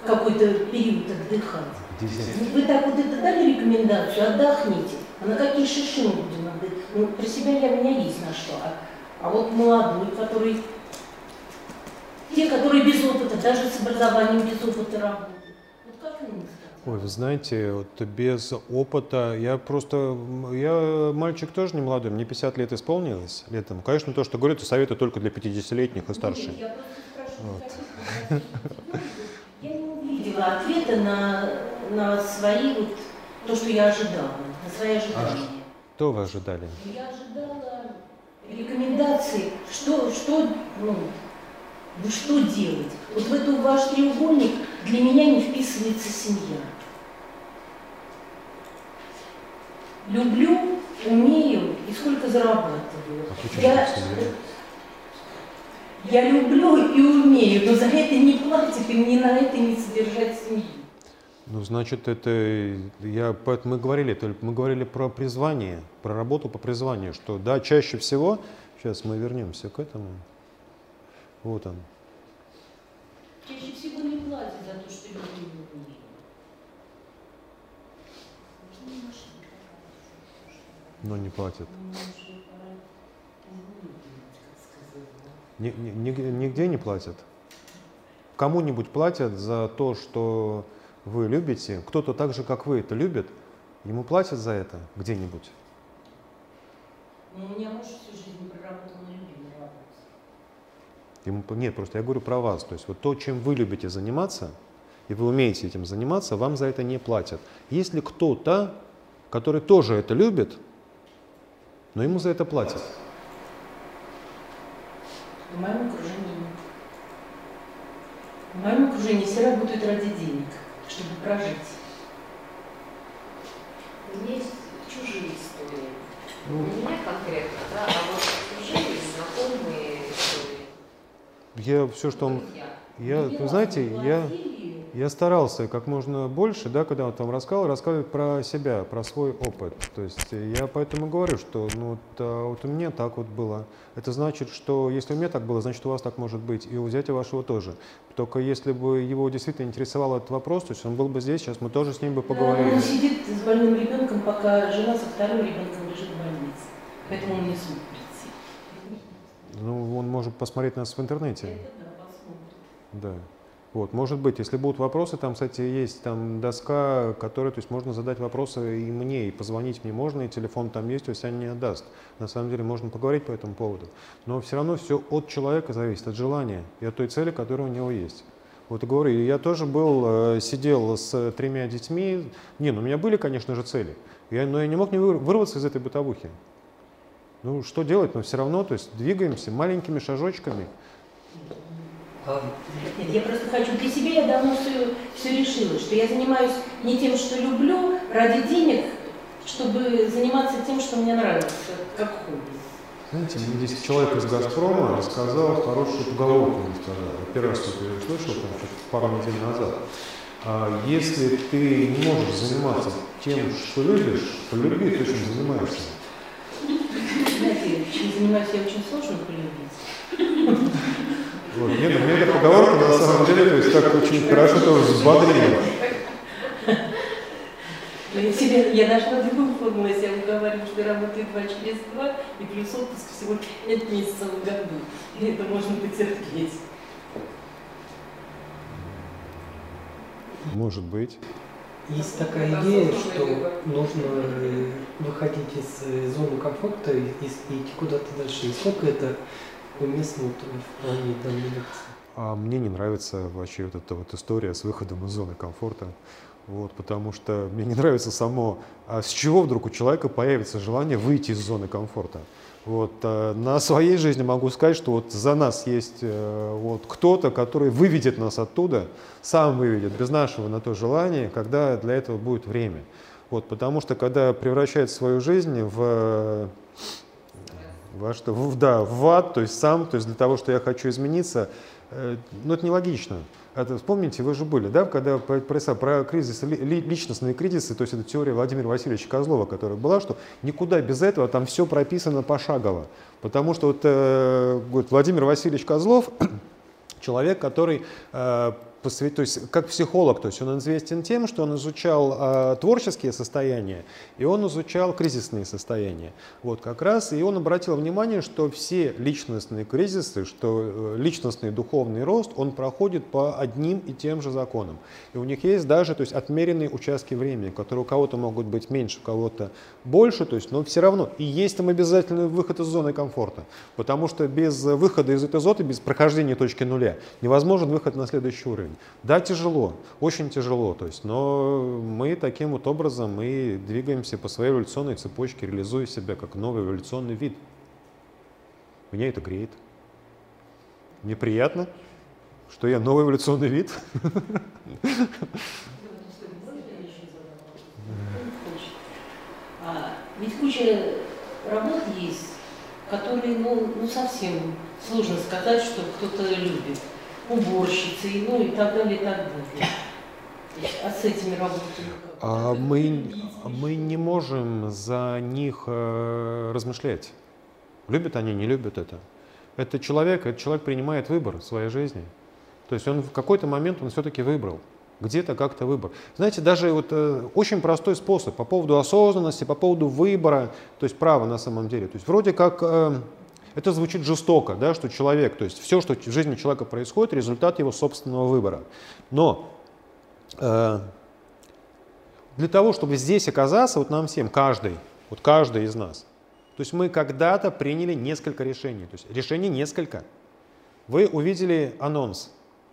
какой-то период отдыхать? Вы так вот это дали рекомендацию, отдохните. А на какие шиши мы будем отдыхать? Ну, про себя я, меня есть на что. А, а вот молодой, который... Те, которые без опыта, даже с образованием без опыта работают. Вот как стать? Ой, вы знаете, вот без опыта, я просто, я мальчик тоже не молодой, мне 50 лет исполнилось летом. Конечно, то, что говорю, это советы только для 50-летних и старше. Нет, я просто спрашиваю, какие Я не увидела ответа на, на свои, вот, то, что я ожидала, на свои ожидания. Что вы ожидали? Я ожидала рекомендаций, что, что, ну, ну, что делать. Вот в этот ваш треугольник для меня не вписывается семья. Люблю, умею и сколько зарабатываю. А Я, я люблю и умею, но за это не платят, и мне на это не содержать семью. Ну, значит, это, я, поэтому мы говорили, это мы говорили про призвание, про работу по призванию, что, да, чаще всего, сейчас мы вернемся к этому, вот он, Чаще всего не платят за то, что люблю и умею. Но не платят. Нигде- Нигде не платят? Кому-нибудь платят за то, что вы любите? Кто-то так же, как вы, это любит? Ему платят за это где-нибудь? Ну, у меня муж всю жизнь проработал на любимой работе. Ему, нет, просто я говорю про вас. То есть вот то, чем вы любите заниматься, и вы умеете этим заниматься, вам за это не платят. Есть ли кто-то, который тоже это любит, но ему за это платят? В моем окружении нет. В моем окружении все работают ради денег, чтобы прожить. Есть чужие истории. Ну. Не меня конкретно, да, а вот чужие, знакомые истории. Я все, что он... Друзья. Я, вы знаете, я... Я старался как можно больше, да, когда он там рассказывал, рассказывать про себя, про свой опыт. То есть я поэтому говорю, что ну, вот, а, вот у меня так вот было. Это значит, что если у меня так было, значит у вас так может быть, и у зятя вашего тоже. Только если бы его действительно интересовал этот вопрос, то есть он был бы здесь, сейчас мы тоже с ним бы поговорили. Он сидит с больным ребенком, пока жена со вторым ребенком лежит в больнице. Поэтому он не смог прийти. Ну, он может посмотреть нас в интернете. Это да, посмотрим. Да. Вот, может быть, если будут вопросы, там, кстати, есть там доска, которая, то есть можно задать вопросы и мне, и позвонить мне можно, и телефон там есть, то есть он не отдаст. На самом деле можно поговорить по этому поводу. Но все равно все от человека зависит, от желания и от той цели, которая у него есть. Вот и говорю, я тоже был, э, сидел с тремя детьми, не, ну у меня были, конечно же, цели, я, но я не мог не вырваться из этой бытовухи. Ну что делать, но все равно, то есть двигаемся маленькими шажочками, нет, я просто хочу для себя, я давно все, все решила, что я занимаюсь не тем, что люблю, ради денег, чтобы заниматься тем, что мне нравится, как хобби. Знаете, мне здесь человек из «Газпрома» рассказал хорошую поговорку, он сказал. Первый раз я ее услышал, там, пару недель назад. А если ты не можешь заниматься тем, что любишь, полюби то, чем занимаешься. Знаете, чем занимаюсь я очень сложно. Вот. Нет, ну, мне эта поговорка на самом деле то есть, так очень хорошо тоже взбодрила. Но я, себе, я нашла другую формулу, я себя уговариваю, что я работаю два через два, и плюс отпуск всего пять месяцев в году. И это можно потерпеть. Может быть. Есть такая идея, что нужно э, выходить из э, зоны комфорта и, и идти куда-то дальше. И сколько это уместно в плане данной? А мне не нравится вообще вот эта вот история с выходом из зоны комфорта. Вот, потому что мне не нравится само, а с чего вдруг у человека появится желание выйти из зоны комфорта. Вот, а на своей жизни могу сказать, что вот за нас есть э, вот кто-то, который выведет нас оттуда, сам выведет, без нашего на то желания, когда для этого будет время. Вот, потому что когда превращает свою жизнь в во что, в, да, в ад, то есть сам, то есть для того, что я хочу измениться, э, ну это нелогично. Это, вспомните, вы же были, да, когда про, про, про кризис, ли, личностные кризисы, то есть это теория Владимира Васильевича Козлова, которая была, что никуда без этого, там все прописано пошагово. Потому что вот, э, Владимир Васильевич Козлов, человек, который э, посвятить, то есть как психолог, то есть он известен тем, что он изучал э, творческие состояния и он изучал кризисные состояния. Вот как раз и он обратил внимание, что все личностные кризисы, что э, личностный духовный рост, он проходит по одним и тем же законам. И у них есть даже то есть, отмеренные участки времени, которые у кого-то могут быть меньше, у кого-то больше, то есть, но все равно и есть там обязательный выход из зоны комфорта, потому что без выхода из этой зоны, без прохождения точки нуля невозможен выход на следующий уровень. Да, тяжело, очень тяжело, то есть, но мы таким вот образом мы двигаемся по своей эволюционной цепочке, реализуя себя как новый эволюционный вид. Меня это греет. Мне приятно, что я новый эволюционный вид. А, ведь куча работ есть, которые, ну, ну совсем сложно сказать, что кто-то любит уборщицей, ну и так далее, и так далее. А с этими работами а мы, мы не можем за них э, размышлять. Любят они, не любят это. Это человек, этот человек принимает выбор в своей жизни. То есть он в какой-то момент он все-таки выбрал. Где-то как-то выбор. Знаете, даже вот э, очень простой способ по поводу осознанности, по поводу выбора, то есть права на самом деле. То есть вроде как э, это звучит жестоко, да, что человек, то есть все, что в жизни человека происходит, результат его собственного выбора. Но э, для того, чтобы здесь оказаться, вот нам всем, каждый, вот каждый из нас, то есть мы когда-то приняли несколько решений, то есть решений несколько. Вы увидели анонс,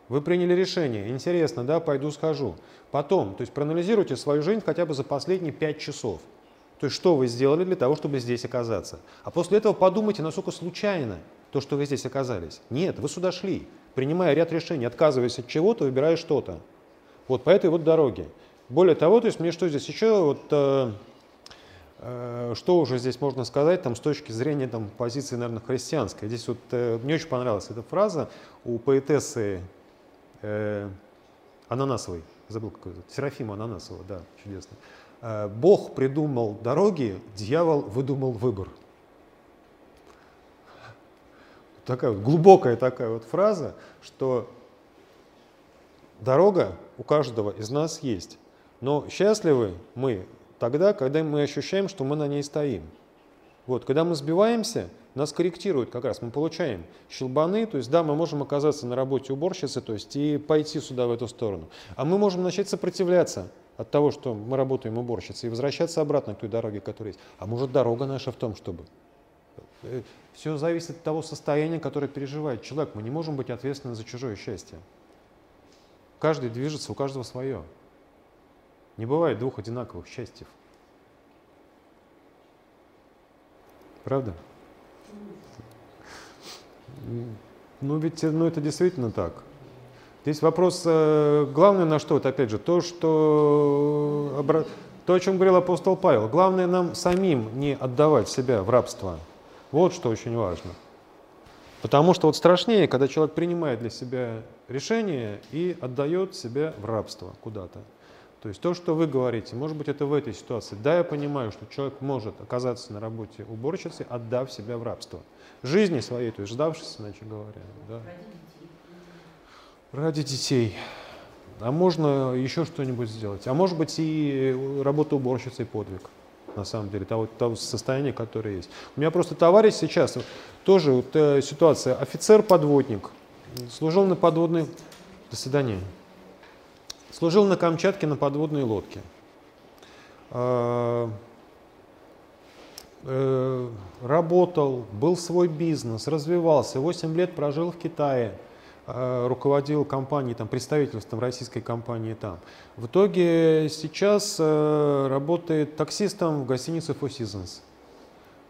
вы приняли решение, интересно, да, пойду схожу. Потом, то есть проанализируйте свою жизнь хотя бы за последние пять часов. То есть что вы сделали для того, чтобы здесь оказаться. А после этого подумайте, насколько случайно то, что вы здесь оказались. Нет, вы сюда шли, принимая ряд решений, отказываясь от чего-то, выбирая что-то. Вот по этой вот дороге. Более того, то есть мне что здесь еще, вот, э, э, что уже здесь можно сказать там, с точки зрения там, позиции, наверное, христианской. Здесь вот э, мне очень понравилась эта фраза у поэтессы э, Ананасовой, забыл какой Серафима Ананасова, да, чудесно. Бог придумал дороги, дьявол выдумал выбор. Такая вот глубокая такая вот фраза, что дорога у каждого из нас есть. Но счастливы мы тогда, когда мы ощущаем, что мы на ней стоим. Вот, когда мы сбиваемся, нас корректирует как раз. Мы получаем щелбаны, то есть да, мы можем оказаться на работе уборщицы, то есть и пойти сюда в эту сторону. А мы можем начать сопротивляться от того, что мы работаем уборщицей, и возвращаться обратно к той дороге, которая есть. А может дорога наша в том, чтобы... Э, Все зависит от того состояния, которое переживает человек. Мы не можем быть ответственны за чужое счастье. Каждый движется, у каждого свое. Не бывает двух одинаковых счастьев. Правда? Ну ведь ну, это действительно так. Здесь вопрос, э, главное на что, это опять же, то, что, то, о чем говорил апостол Павел, главное нам самим не отдавать себя в рабство. Вот что очень важно. Потому что вот страшнее, когда человек принимает для себя решение и отдает себя в рабство куда-то. То есть то, что вы говорите, может быть, это в этой ситуации. Да, я понимаю, что человек может оказаться на работе уборщицей, отдав себя в рабство. Жизни своей, то есть сдавшись, иначе говоря. Да. Ради детей. А можно еще что-нибудь сделать. А может быть и работа уборщицей подвиг, на самом деле, того, того состояния, которое есть. У меня просто товарищ сейчас, тоже вот, э, ситуация, офицер-подводник, служил на подводной... До свидания. Служил на Камчатке на подводной лодке. А, э, работал, был свой бизнес, развивался. 8 лет прожил в Китае, руководил компанией, там, представительством российской компании там. В итоге сейчас э, работает таксистом в гостинице Four Seasons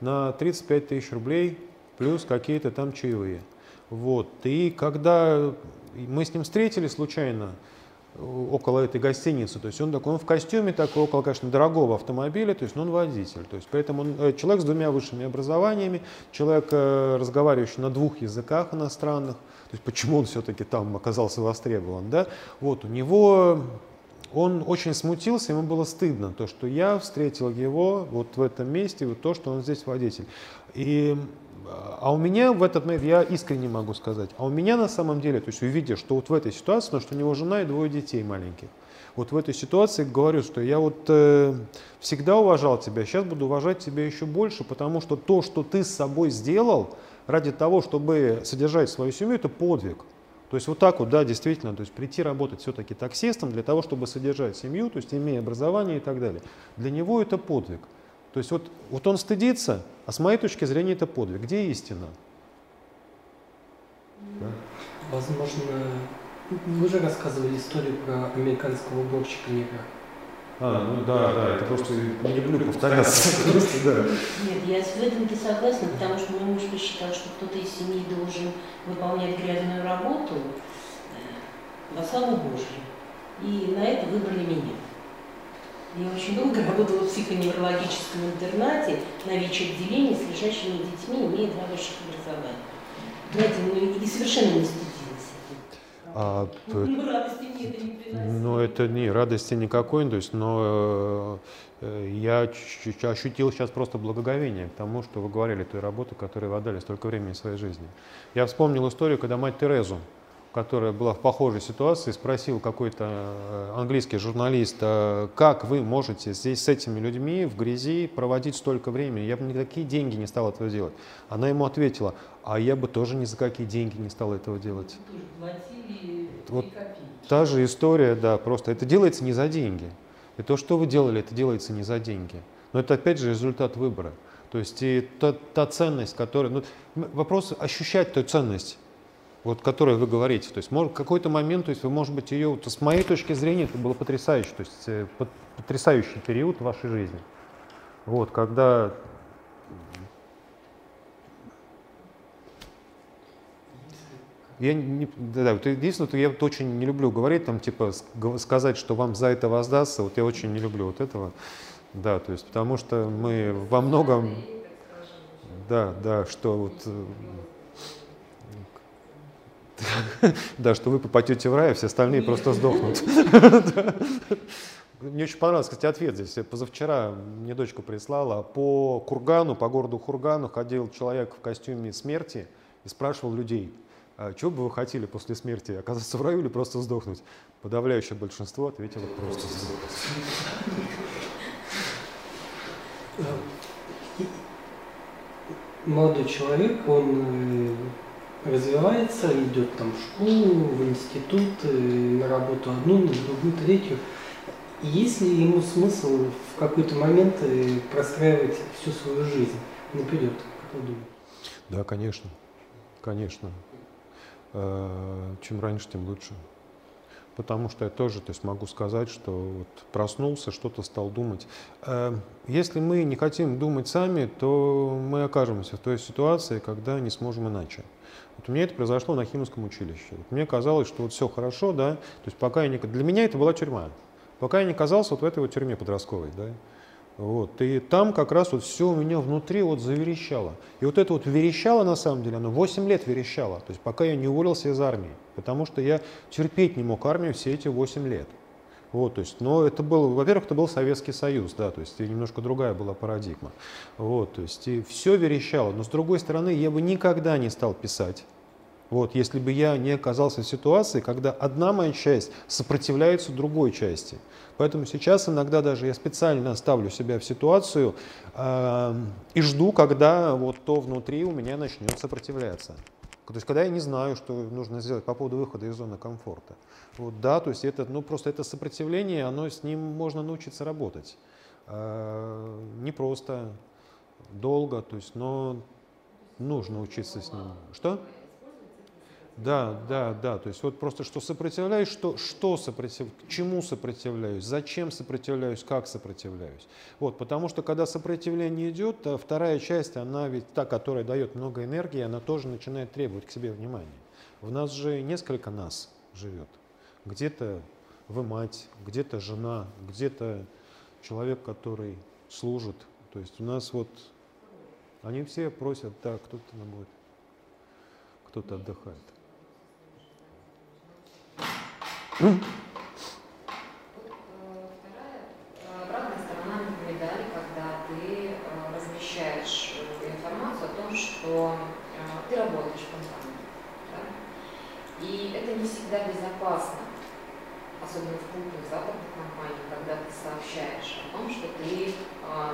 на 35 тысяч рублей плюс какие-то там чаевые. Вот. И когда мы с ним встретились случайно, около этой гостиницы. То есть он такой, он в костюме такой, около, конечно, дорогого автомобиля, то есть ну, он водитель. То есть поэтому он э, человек с двумя высшими образованиями, человек, э, разговаривающий на двух языках иностранных. То есть почему он все-таки там оказался востребован, да? Вот, у него он очень смутился, ему было стыдно, то, что я встретил его вот в этом месте, вот то, что он здесь водитель. И а у меня в этот момент, я искренне могу сказать, а у меня на самом деле, то есть увидя, что вот в этой ситуации, потому что у него жена и двое детей маленьких, вот в этой ситуации говорю, что я вот э, всегда уважал тебя, сейчас буду уважать тебя еще больше, потому что то, что ты с собой сделал ради того, чтобы содержать свою семью, это подвиг. То есть вот так вот, да, действительно, то есть прийти работать все-таки таксистом для того, чтобы содержать семью, то есть имея образование и так далее. Для него это подвиг. То есть вот, вот он стыдится, а с моей точки зрения это подвиг. Где истина? Да? Возможно, вы же рассказывали историю про американского уборщика негра. А, ну да, да, это просто не люблю повторяться. Нет, я с этом-то согласна, потому что мой муж посчитал, что кто-то из семьи должен выполнять грязную работу э, во славу Божью. И на это выбрали меня. Я очень долго работала в психоневрологическом интернате на ВИЧ-отделении с лежащими детьми, имея два высших образования. Знаете, ну и совершенно не а, ну, радости мне это не приносит. Ну, это не радости никакой, то есть, но э, я ощутил сейчас просто благоговение к тому, что вы говорили, той работы, которой вы отдали столько времени своей жизни. Я вспомнил историю, когда мать Терезу, которая была в похожей ситуации, спросил какой-то э, английский журналист, «А как вы можете здесь с этими людьми в грязи проводить столько времени? Я бы ни за какие деньги не стал этого делать. Она ему ответила, а я бы тоже ни за какие деньги не стал этого делать. Вот та же история, да, просто это делается не за деньги. И то, что вы делали, это делается не за деньги. Но это опять же результат выбора. То есть и та, та ценность, которая... Ну, вопрос ощущать ту ценность вот, которой вы говорите. То есть может, какой-то момент, то есть вы, может быть, ее, вот, с моей точки зрения, это было потрясающе, то есть э, потрясающий период в вашей жизни. Вот, когда я не, да, да, вот единственное, я вот очень не люблю говорить, там, типа, сказать, что вам за это воздастся, вот я очень не люблю вот этого, да, то есть, потому что мы во многом, да, да, что вот э, Да, что вы попадете в рай, а все остальные просто сдохнут. Мне очень понравился, кстати, ответ здесь. Позавчера мне дочка прислала. По Кургану, по городу Хургану ходил человек в костюме смерти и спрашивал людей, а что бы вы хотели после смерти, оказаться в раю или просто сдохнуть? Подавляющее большинство ответило просто сдохнуть. молодой человек, он э, развивается, идет там в школу, в институт, э, на работу одну, на другую, третью. Есть ли ему смысл в какой-то момент э, простраивать всю свою жизнь наперед, как вы думаете? Да, конечно. Конечно. Э, Чем раньше, тем лучше. Потому что я тоже то есть, могу сказать, что вот проснулся, что-то стал думать. Если мы не хотим думать сами, то мы окажемся в той ситуации, когда не сможем иначе. Вот у меня это произошло на Химовском училище. Вот мне казалось, что вот все хорошо, да, то есть пока я не... Для меня это была тюрьма. Пока я не оказался вот в этой вот тюрьме подростковой, да. Вот. И там как раз вот все у меня внутри вот заверещало. И вот это вот верещало, на самом деле, оно 8 лет верещало, то есть пока я не уволился из армии, потому что я терпеть не мог армию все эти 8 лет. Вот, то есть, но это был, во-первых, это был Советский Союз, да, то есть немножко другая была парадигма. Вот, то есть и все верещало, но с другой стороны, я бы никогда не стал писать. Вот, если бы я не оказался в ситуации, когда одна моя часть сопротивляется другой части. Поэтому сейчас иногда даже я специально ставлю себя в ситуацию э, и жду, когда вот то внутри у меня начнет сопротивляться. То есть, когда я не знаю, что нужно сделать по поводу выхода из зоны комфорта. Вот, да, то есть это, ну, просто это сопротивление, оно с ним можно научиться работать. Э, не просто, долго, то есть, но нужно учиться с ним. Что? Да, да, да. То есть вот просто что сопротивляюсь, что, что сопротивляюсь, к чему сопротивляюсь, зачем сопротивляюсь, как сопротивляюсь. Вот, потому что когда сопротивление идет, то вторая часть, она ведь та, которая дает много энергии, она тоже начинает требовать к себе внимания. В нас же несколько нас живет. Где-то вы мать, где-то жена, где-то человек, который служит. То есть у нас вот, они все просят, да, кто-то будет, кто-то отдыхает. Вот, э, Вторая э, обратная сторона медали, когда ты э, размещаешь э, информацию о том, что э, ты работаешь в компании. да. И это не всегда безопасно, особенно в крупных западных компаниях, когда ты сообщаешь о том, что ты э,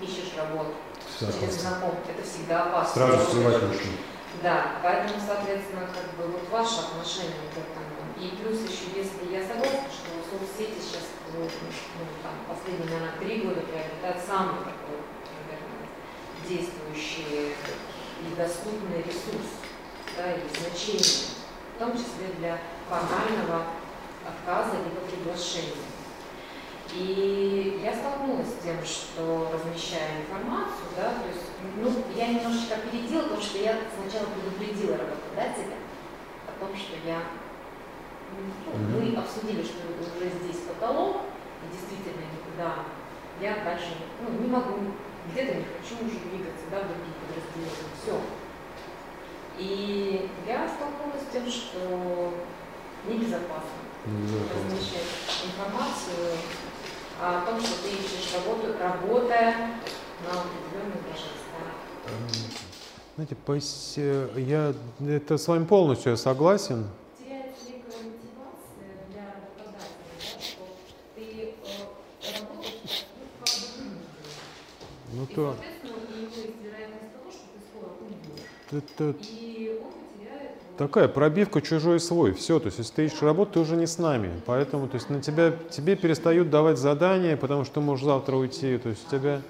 ищешь работу через знакомых. Это всегда опасно. Сразу сливать начнут. Да, поэтому, соответственно, как бы вот ваше отношение к этому. И плюс еще, если я согласна, что соцсети сейчас, ну, ну, там, последние, наверное, три года приобретают самый такой, наверное, действующий и доступный ресурс, да, и значение, в том числе для формального отказа либо приглашения. И я столкнулась с тем, что размещая информацию, да, то есть, ну, я немножечко опередила, потому что я сначала предупредила работодателя о том, что я, ну, мы обсудили, что это уже здесь потолок, и действительно никуда я дальше ну, не могу, где-то не хочу уже двигаться, да, в другие подразделения, все. И я столкнулась с тем, что небезопасно размещать информацию о том, что ты ищешь работу, работая на определенных должностях. Знаете, я это с вами полностью согласен. Теряется некая мотивация для работодателя, да, что ты э, работаешь ну, как бы нужно. Ну И, то это вот, такая пробивка чужой свой. Все, то есть если ты ищешь работу, ты уже не с нами. Поэтому то есть на тебя тебе перестают давать задания, потому что ты можешь завтра уйти. То есть у тебя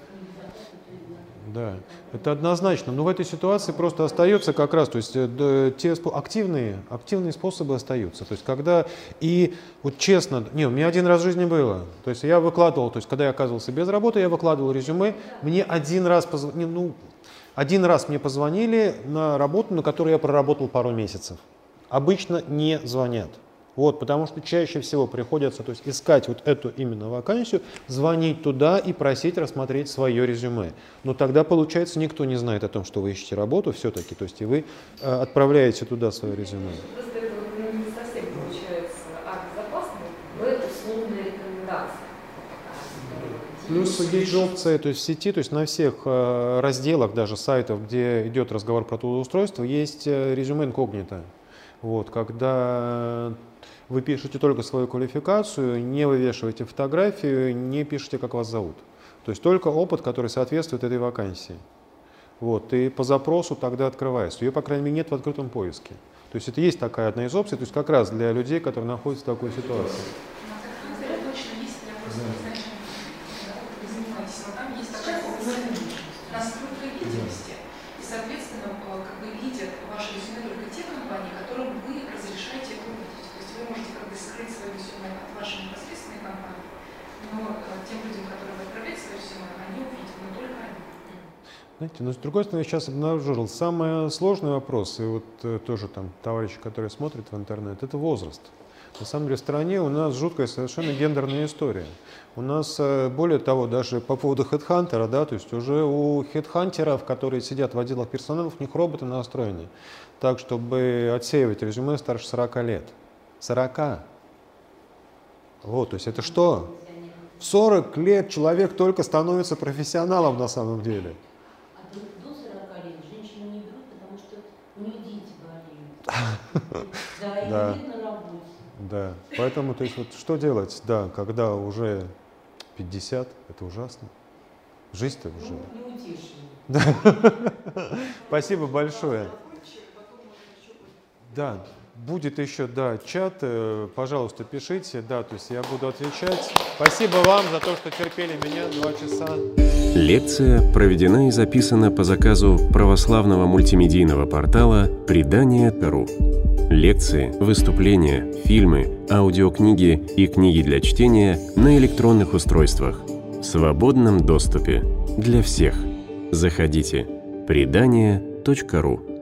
да, это однозначно. Но в этой ситуации просто остается как раз, то есть э, те активные, активные способы остаются. То есть когда и вот честно, не, у меня один раз в жизни было. То есть я выкладывал, то есть когда я оказывался без работы, я выкладывал резюме. Мне один раз позвонили, ну, один раз мне позвонили на работу, на которой я проработал пару месяцев. Обычно не звонят. Вот, потому что чаще всего приходится то есть, искать вот эту именно вакансию, звонить туда и просить рассмотреть свое резюме. Но тогда, получается, никто не знает о том, что вы ищете работу все-таки, то есть и вы э, отправляете туда свое резюме. Рекомендация. Плюс есть же опция, то есть в сети, то есть на всех э, разделах даже сайтов, где идет разговор про трудоустройство, есть э, резюме инкогнито. Вот, когда вы пишете только свою квалификацию, не вывешиваете фотографию, не пишете, как вас зовут. То есть только опыт, который соответствует этой вакансии. Вот, и по запросу тогда открывается. Ее, по крайней мере, нет в открытом поиске. То есть это есть такая одна из опций, то есть как раз для людей, которые находятся в такой ситуации. точно есть, я просто не знаю, чем вы занимаетесь, но там есть такая опция настройка видимости. И, соответственно, как бы видят ваше резюме только те компании, которым вы разрешаете это увидеть. То есть вы можете как бы скрыть свое резюме от вашей непосредственной компании, но тем людям, которые вы отправляете свое резюме, они увидят, но только они. Знаете, но с другой стороны, я сейчас обнаружил самый сложный вопрос, и вот э, тоже там товарищи, которые смотрят в интернет, это возраст. На самом деле в стране у нас жуткая совершенно гендерная история. У нас, э, более того, даже по поводу хедхантера, да, то есть уже у хедхантеров, которые сидят в отделах персонала, у них роботы настроены так, чтобы отсеивать резюме старше 40 лет. 40. Вот, то есть это что? В 40 лет человек только становится профессионалом на самом деле. Да, Да, поэтому, то есть, вот что делать, да, когда уже 50, это ужасно. Жизнь-то уже. Да. Спасибо большое. Да, будет еще, да, чат, э, пожалуйста, пишите, да, то есть я буду отвечать. Спасибо вам за то, что терпели меня два часа. Лекция проведена и записана по заказу православного мультимедийного портала «Предание.ру». Лекции, выступления, фильмы, аудиокниги и книги для чтения на электронных устройствах в свободном доступе для всех. Заходите. Предание.ру